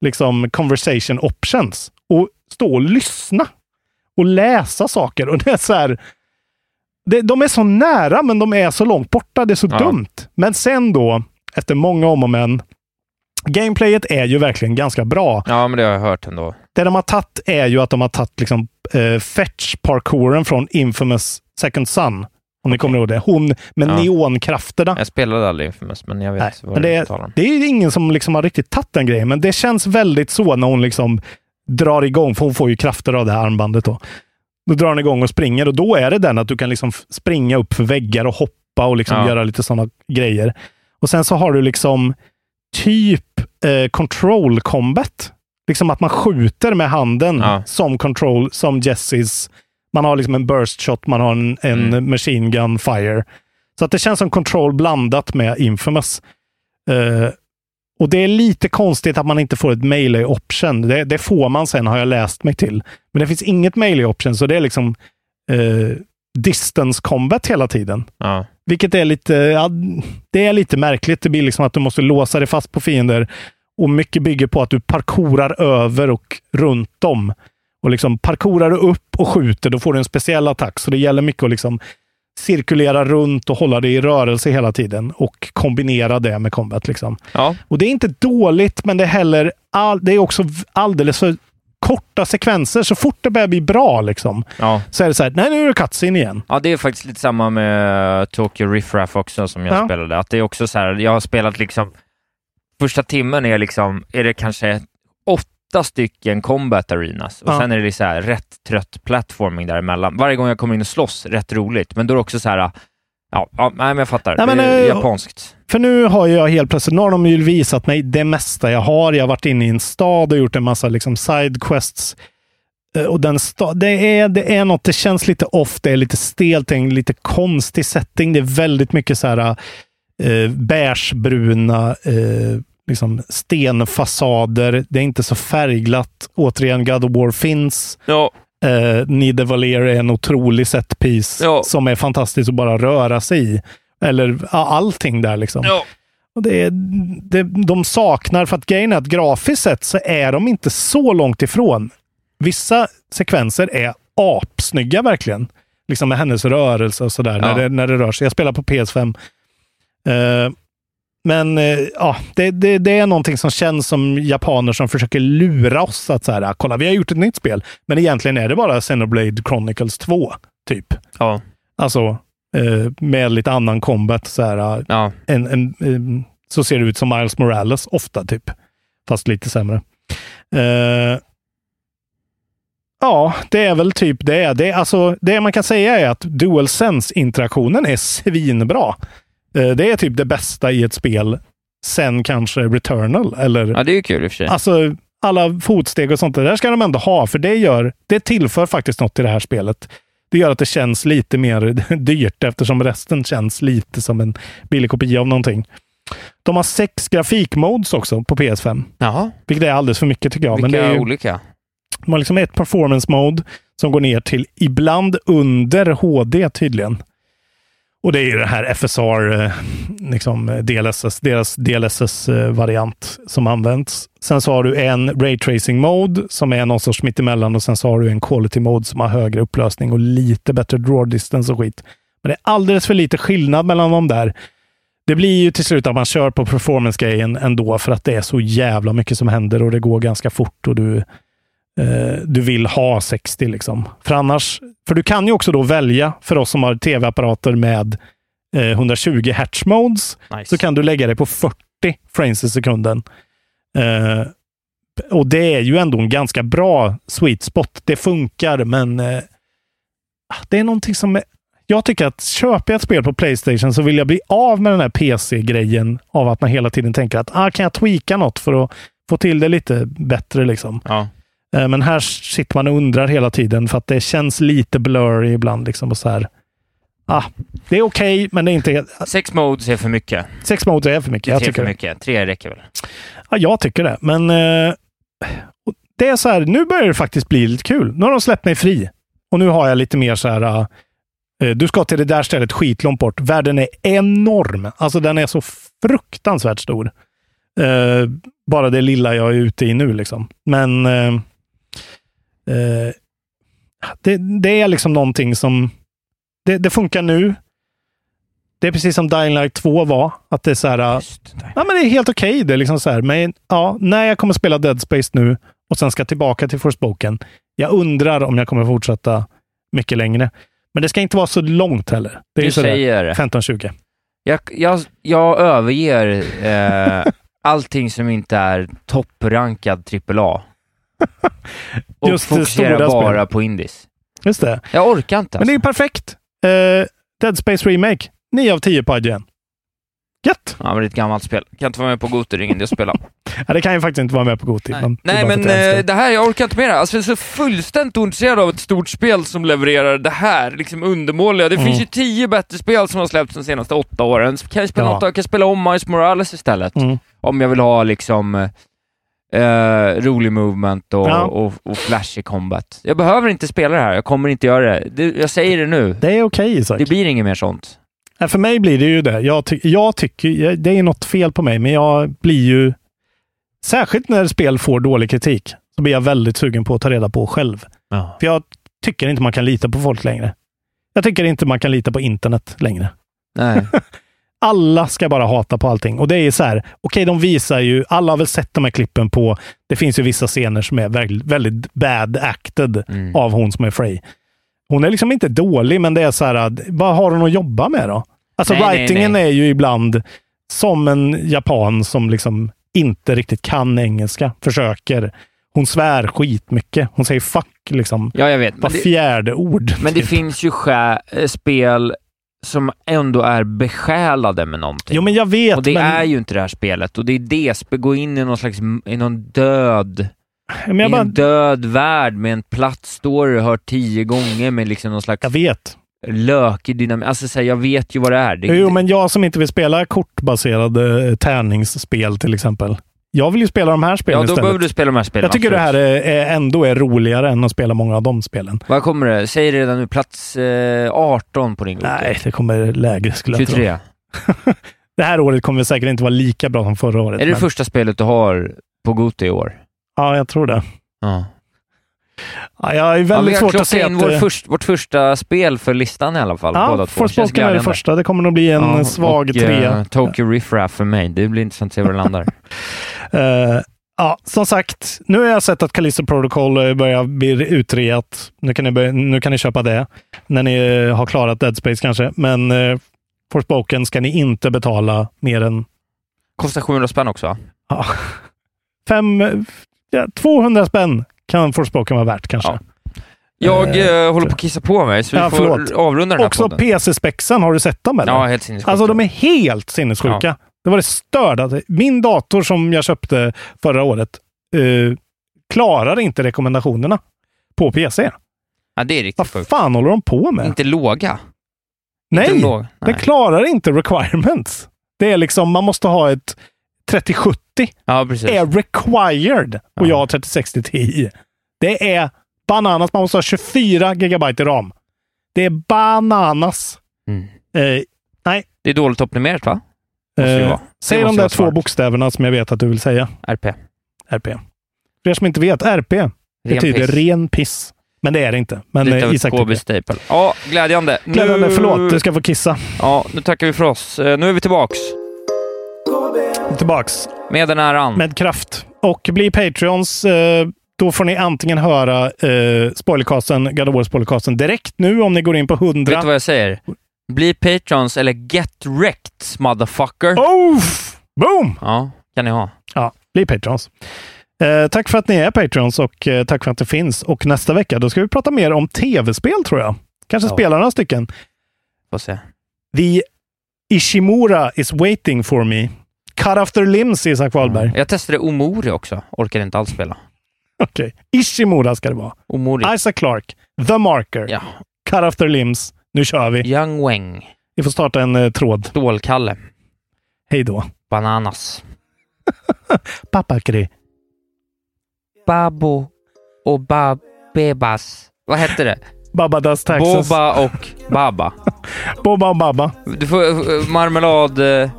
S9: liksom conversation options och stå och lyssna och läsa saker. Och det är så här, de är så nära, men de är så långt borta. Det är så
S8: Ja.
S9: dumt. Men sen då, efter många om och men, gameplayet är ju verkligen ganska bra.
S8: Ja, men det har jag hört ändå.
S9: Det de har tagit är ju att de har tagit liksom, eh, fetch-parkouren från Infamous Second Son. Om ni kommer ihåg det. Hon med
S8: Ja.
S9: neonkrafterna.
S8: Jag spelade aldrig Infamous, men jag vet
S9: Nej,
S8: vad
S9: men det,
S8: om.
S9: är, det är ingen som liksom har riktigt tagit den grejen, men det känns väldigt så när hon liksom drar igång, för hon får ju krafter av det här armbandet. Då, då drar hon igång och springer och då är det den att du kan liksom springa upp för väggar och hoppa och liksom
S8: Ja.
S9: göra lite sådana grejer. Och sen så har du liksom typ eh, control combat. Liksom att man skjuter med handen
S8: Ja.
S9: som control, som Jessys. Man har liksom en burst shot, man har en, en
S8: Mm.
S9: machine gun fire. Så att det känns som control blandat med Infamous. Eh, och det är lite konstigt att man inte får ett melee option. Det, det får man sen, har jag läst mig till. Men det finns inget melee option, så det är liksom eh, distance combat hela tiden.
S8: Ja.
S9: Vilket är lite, ja, det är lite märkligt. Det blir liksom att du måste låsa dig fast på fiender. Och mycket bygger på att du parkourar över och runt dem. Och liksom parkourar du upp och skjuter, då får du en speciell attack. Så det gäller mycket att liksom cirkulera runt och hålla dig i rörelse hela tiden och kombinera det med combat. Liksom.
S8: Ja.
S9: Och det är inte dåligt, men det är heller all, det är också alldeles för korta sekvenser. Så fort det börjar bli bra liksom,
S8: Ja.
S9: så är det så här, nej nu är det cutscene igen.
S8: ja, det är faktiskt lite samma med Tokyo Riff Raff också som jag
S9: Ja.
S8: spelade. Att det är också så här, jag har spelat liksom, första timmen är liksom, är det kanske åtta stycken combat arenas och
S9: Ja.
S8: sen är det så här rätt trött platforming däremellan. Varje gång jag kommer in och slåss, rätt roligt, men då är det också så här, ja, ja nej, men jag fattar.
S9: Nej, men,
S8: det är
S9: eh,
S8: japanskt.
S9: För nu har jag helt plötsligt, nu har de ju visat mig det mesta jag har. Jag har varit inne i en stad och gjort en massa liksom, sidequests. Eh, Och den sta- det, är, det är något, det känns lite off, det är lite stelt, det är en lite konstig setting. Det är väldigt mycket så här eh, beigebruna eh, liksom stenfasader. Det är inte så färgglatt. Återigen, God of War finns.
S8: Ja.
S9: Eh, Nide Valer är en otrolig setpiece
S8: Ja.
S9: som är fantastisk att bara röra sig i. Eller allting där liksom.
S8: Ja.
S9: Och det, det, de saknar, för att grejen är att grafiskt sett så är de inte så långt ifrån. Vissa sekvenser är apsnygga verkligen. Liksom med hennes rörelse och sådär,
S8: Ja.
S9: när, det, när det rör sig. Jag spelar på PS5. Eh, men eh, ja, det, det, det är någonting som känns som japaner som försöker lura oss att så här, "Ah, kolla, vi har gjort ett nytt spel. Men egentligen är det bara Xenoblade Chronicles 2, typ.
S8: Ja.
S9: Alltså, eh, med lite annan combat. Så, här,
S8: Ja.
S9: en, en, en, så ser det ut som Miles Morales ofta, typ. Fast lite sämre. Eh, ja, det är väl typ det. Det, alltså, det man kan säga är att DualSense-interaktionen är svinbra. Eh, det är typ det bästa i ett spel sen kanske Returnal. Eller,
S8: ja, det är ju kul i och för sig.
S9: Alltså, alla fotsteg och sånt, det där ska de ändå ha, för det gör, det tillför faktiskt något till det här spelet. Det gör att det känns lite mer dyrt eftersom resten känns lite som en billig kopia av någonting. De har sex grafikmodes också på PS5.
S8: Jaha.
S9: Vilket är alldeles för mycket tycker jag.
S8: Vilka
S9: Men det är ju,
S8: olika?
S9: de har liksom ett performance mode som går ner till ibland under HD tydligen. Och det är ju det här FSR, eh, liksom eh, DLSS, deras DLSS-variant eh, som används. Sen så har du en Ray Tracing Mode som är någon sorts mittemellan och sen så har du en Quality Mode som har högre upplösning och lite bättre draw distance och skit. Men det är alldeles för lite skillnad mellan de där. Det blir ju till slut att man kör på performance-grejen ändå för att det är så jävla mycket som händer och det går ganska fort och du, eh, du vill ha 60 liksom. För annars, för du kan ju också då välja för oss som har tv-apparater med eh, 120 hertz modes, så kan du lägga det på 40 frames i sekunden. Eh, och det är ju ändå en ganska bra sweet spot. Det funkar, men eh, det är någonting som är, jag tycker att köper jag ett spel på Playstation så vill jag bli av med den här PC-grejen av att man hela tiden tänker att ah, kan jag tweaka något för att få till det lite bättre. liksom.
S8: Ja.
S9: Eh, Men här sitter man och undrar hela tiden för att det känns lite blurry ibland. Liksom, och så här. Ah, det är okej, men det är inte...
S8: Sex modes är för mycket.
S9: Sex modes är för mycket. Jag
S8: Tre
S9: tycker
S8: för
S9: det.
S8: mycket. Tre räcker väl?
S9: Ja, jag tycker det. Men eh, det är så här, nu börjar det faktiskt bli lite kul. Nu har de släppt mig fri. Och nu har jag lite mer så här, eh, du ska till det där stället skitlångt bort. Världen är enorm. Alltså den är så fruktansvärt stor. Eh, bara det lilla jag är ute i nu liksom. Men eh, det, det är liksom någonting som det, det funkar nu. Det är precis som Dying Light 2 var. Att det är så här, ja, men det är helt okej. Det är liksom så här, men ja, när jag kommer spela Dead Space nu och sen ska tillbaka till Forspoken. Jag undrar om jag kommer fortsätta mycket längre. Men det ska inte vara så långt heller. Det är
S8: Du säger det.
S9: 15-20.
S8: Jag, jag, jag överger eh, allting som inte är topprankad AAA. Och
S9: Just stora
S8: bara
S9: spelet.
S8: på indies.
S9: Just det.
S8: Jag orkar inte.
S9: Men det är
S8: Alltså.
S9: perfekt. Eh, Dead Space Remake. 9 av 10 på IGN. Gött!
S8: Ja, men det är ett gammalt spel. Kan inte vara med på Goti, det är ingen idé att spela.
S9: Ja, det kan ju faktiskt inte vara med på Goti.
S8: Nej,
S9: för
S8: men
S9: jag
S8: eh,
S9: det.
S8: det här, jag orkar inte med det. Alltså, jag är så fullständigt ointresserad av ett stort spel som levererar det här, liksom undermåliga. Det
S9: Mm.
S8: finns ju tio bättre spel som har släppts de senaste åtta åren. Kan jag spela
S9: Ja.
S8: något, jag kan spela om Miles Morales istället.
S9: Mm.
S8: Om jag vill ha liksom eh, rolig movement och,
S9: Ja.
S8: och, och flashig combat. Jag behöver inte spela det här, jag kommer inte göra det. det jag säger det nu.
S9: Det är okej Isak.
S8: Det blir inget mer sånt.
S9: Nej, för mig blir det ju det. Jag, ty jag tycker, det är något fel på mig, men jag blir ju... Särskilt när spel får dålig kritik, så blir jag väldigt sugen på att ta reda på själv. För jag tycker inte man kan lita på folk längre. Jag tycker inte man kan lita på internet längre.
S8: Nej.
S9: Alla ska bara hata på allting. Och det är så här, okej, de visar ju, alla har väl sett de här klippen på, det finns ju vissa scener som är väldigt, väldigt bad acted
S8: Mm.
S9: av hon som är Frey. Hon är liksom inte dålig, men det är så här, vad har hon att jobba med då? Alltså
S8: Nej, nej,
S9: writingen
S8: nej.
S9: är ju ibland som en japan som liksom inte riktigt kan engelska, försöker. Hon svär skitmycket. Hon säger fuck liksom.
S8: Ja, jag vet.
S9: Var fjärde ord.
S8: Men det
S9: typ.
S8: finns ju eh, spel som ändå är besjälade med någonting.
S9: Jo, men jag vet.
S8: och det
S9: men...
S8: är ju inte det här spelet. Och det är det, gå in i någon slags, i någon död,
S9: Men jag
S8: i
S9: bara...
S8: en död värld med en platt story du har hört tio gånger med liksom någon slags
S9: Jag vet.
S8: lökig dynamik. Alltså så här, jag vet ju vad det är. Det,
S9: Jo, men jag som inte vill spela kortbaserade eh, tärningsspel till exempel. Jag vill ju spela de här spelen
S8: ja, då
S9: istället.
S8: behöver du spela de här spelen.
S9: jag tycker det här
S8: absolut.
S9: är, är ändå är roligare än att spela många av de spelen.
S8: Vad kommer det? Säg redan nu. Plats eh, 18 på din Google.
S9: Nej, det kommer lägre skulle jag tro.
S8: 23.
S9: Det här året kommer säkert inte vara lika bra som förra året.
S8: Är det
S9: men-
S8: första spelet du har på Goti i år?
S9: Ja, jag tror det.
S8: Ja.
S9: Ja, jag är
S8: Ja,
S9: väldigt
S8: har
S9: svårt att se
S8: in
S9: att...
S8: vår
S9: eh,
S8: först, vårt första spel för listan i alla fall.
S9: Ja,
S8: båda två.
S9: Forspoken är det första. Det kommer nog bli en
S8: Ja,
S9: svag
S8: och,
S9: trea.
S8: eh, Tokyo Riff Raff för mig. Det blir intressant att se var det landar.
S9: Eh, ja, som sagt, nu har jag sett att Callisto Protocol eh, börjar bli utreat. Nu kan, ni börja, nu kan ni köpa det när ni eh, har klarat Dead Space kanske. Men uh, Forspoken ska ni inte betala mer än
S8: Kostar 700 spänn också
S9: ja, fem, ja, 200 spänn kan Forspoken vara värt kanske.
S8: Ja. Jag eh, håller på att kissa på mig, så vi
S9: Ja,
S8: får avrunda den här
S9: Också. PC-spexen, har du sett dem eller?
S8: Ja, helt sinnessjukt.
S9: Alltså de är helt sinnessjuka.
S8: Ja.
S9: Det var det störda. Min dator som jag köpte förra året eh, klarar inte rekommendationerna på PC.
S8: Ja, det är riktigt
S9: Vad
S8: sjukt.
S9: fan håller de på med?
S8: Inte låga.
S9: Nej,
S8: inte låg.
S9: den klarar inte requirements. Det är liksom, man måste ha ett 3070
S8: Ja, precis.
S9: är required och jag har 3060 Ti. Det är bananas. Man måste ha 24 gigabyte i ram. Det är bananas.
S8: Mm.
S9: Eh, nej.
S8: Det är dåligt optimerat va?
S9: Eh, säg de där två
S8: smart.
S9: bokstäverna som jag vet att du vill säga.
S8: RP.
S9: RP. För er som inte vet, RP betyder
S8: piss.
S9: ren piss. Men det är det inte. Men
S8: Lite
S9: eh,
S8: av
S9: Isak
S8: KB
S9: tycker.
S8: Staple. Ja, glädjande.
S9: Glädjande,
S8: Nu-
S9: förlåt. Du ska få kissa.
S8: Ja, nu tackar vi för oss. Eh, Nu är vi tillbaks.
S9: Tillbaks.
S8: Med den äran.
S9: Med kraft. Och bli Patreons. Eh, då får ni antingen höra eh, spoilercasten, God of War spoilercasten direkt nu om ni går in på 100.
S8: Vet du vad jag säger? Bli patrons eller get wrecked, motherfucker.
S9: Oh! Boom!
S8: Ja, kan ni ha.
S9: Ja, bli Patreons. Eh, tack för att ni är Patreons och eh, tack för att det finns. Och nästa vecka, då ska vi prata mer om tv-spel tror jag. Kanske
S8: Ja.
S9: spela några stycken.
S8: Får se.
S9: The Ishimura is waiting for me. Cut off their limbs, Isak Wahlberg.
S8: Jag testade Omori också. Orkade inte alls spela.
S9: Okej. Ishimura ska det vara.
S8: Omori.
S9: Isaac Clark. The Marker.
S8: Ja.
S9: Cut off their limbs. Nu kör vi.
S8: Young Weng.
S9: Vi får starta en eh, tråd.
S8: Stålkalle.
S9: Hej då.
S8: Bananas.
S9: Papakri.
S8: Babo och Babebas. Vad hette det?
S9: Babadas Taxes.
S8: Boba och Baba.
S9: Boba och Baba.
S8: Du får eh, marmelad... eh,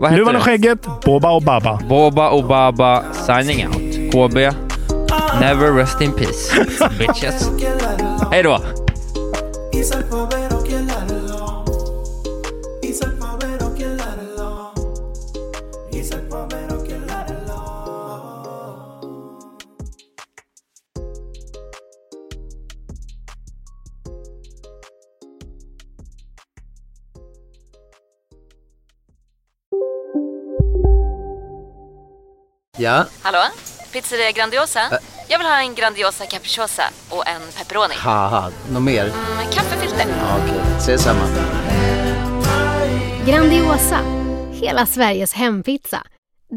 S8: Vad heter
S9: Luvan och
S8: det?
S9: skägget. Boba och Baba.
S8: Boba och Baba signing out. KB. Never rest in peace. Bitches. Hej då!
S7: Isak och. Isak och. Isak och.
S12: Ja,
S13: Hallå? Pizzeria Grandiosa? Jag vill ha en Grandiosa capriciosa och en pepperoni.
S12: haha, något mer?
S13: Med kaffefilter.
S12: Ja, Okej, ses samma.
S14: Grandiosa, hela Sveriges hempizza.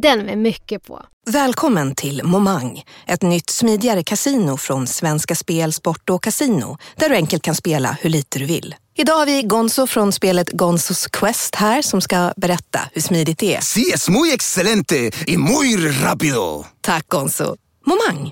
S14: Den med mycket på.
S15: Välkommen till Momang, ett nytt smidigare kasino från Svenska Spel, Sport och Casino där du enkelt kan spela hur lite du vill. Idag har vi Gonzo från spelet Gonzos Quest här som ska berätta hur smidigt det är.
S16: Sí, es muy excelente y muy rápido.
S15: Tack Gonzo. Momang,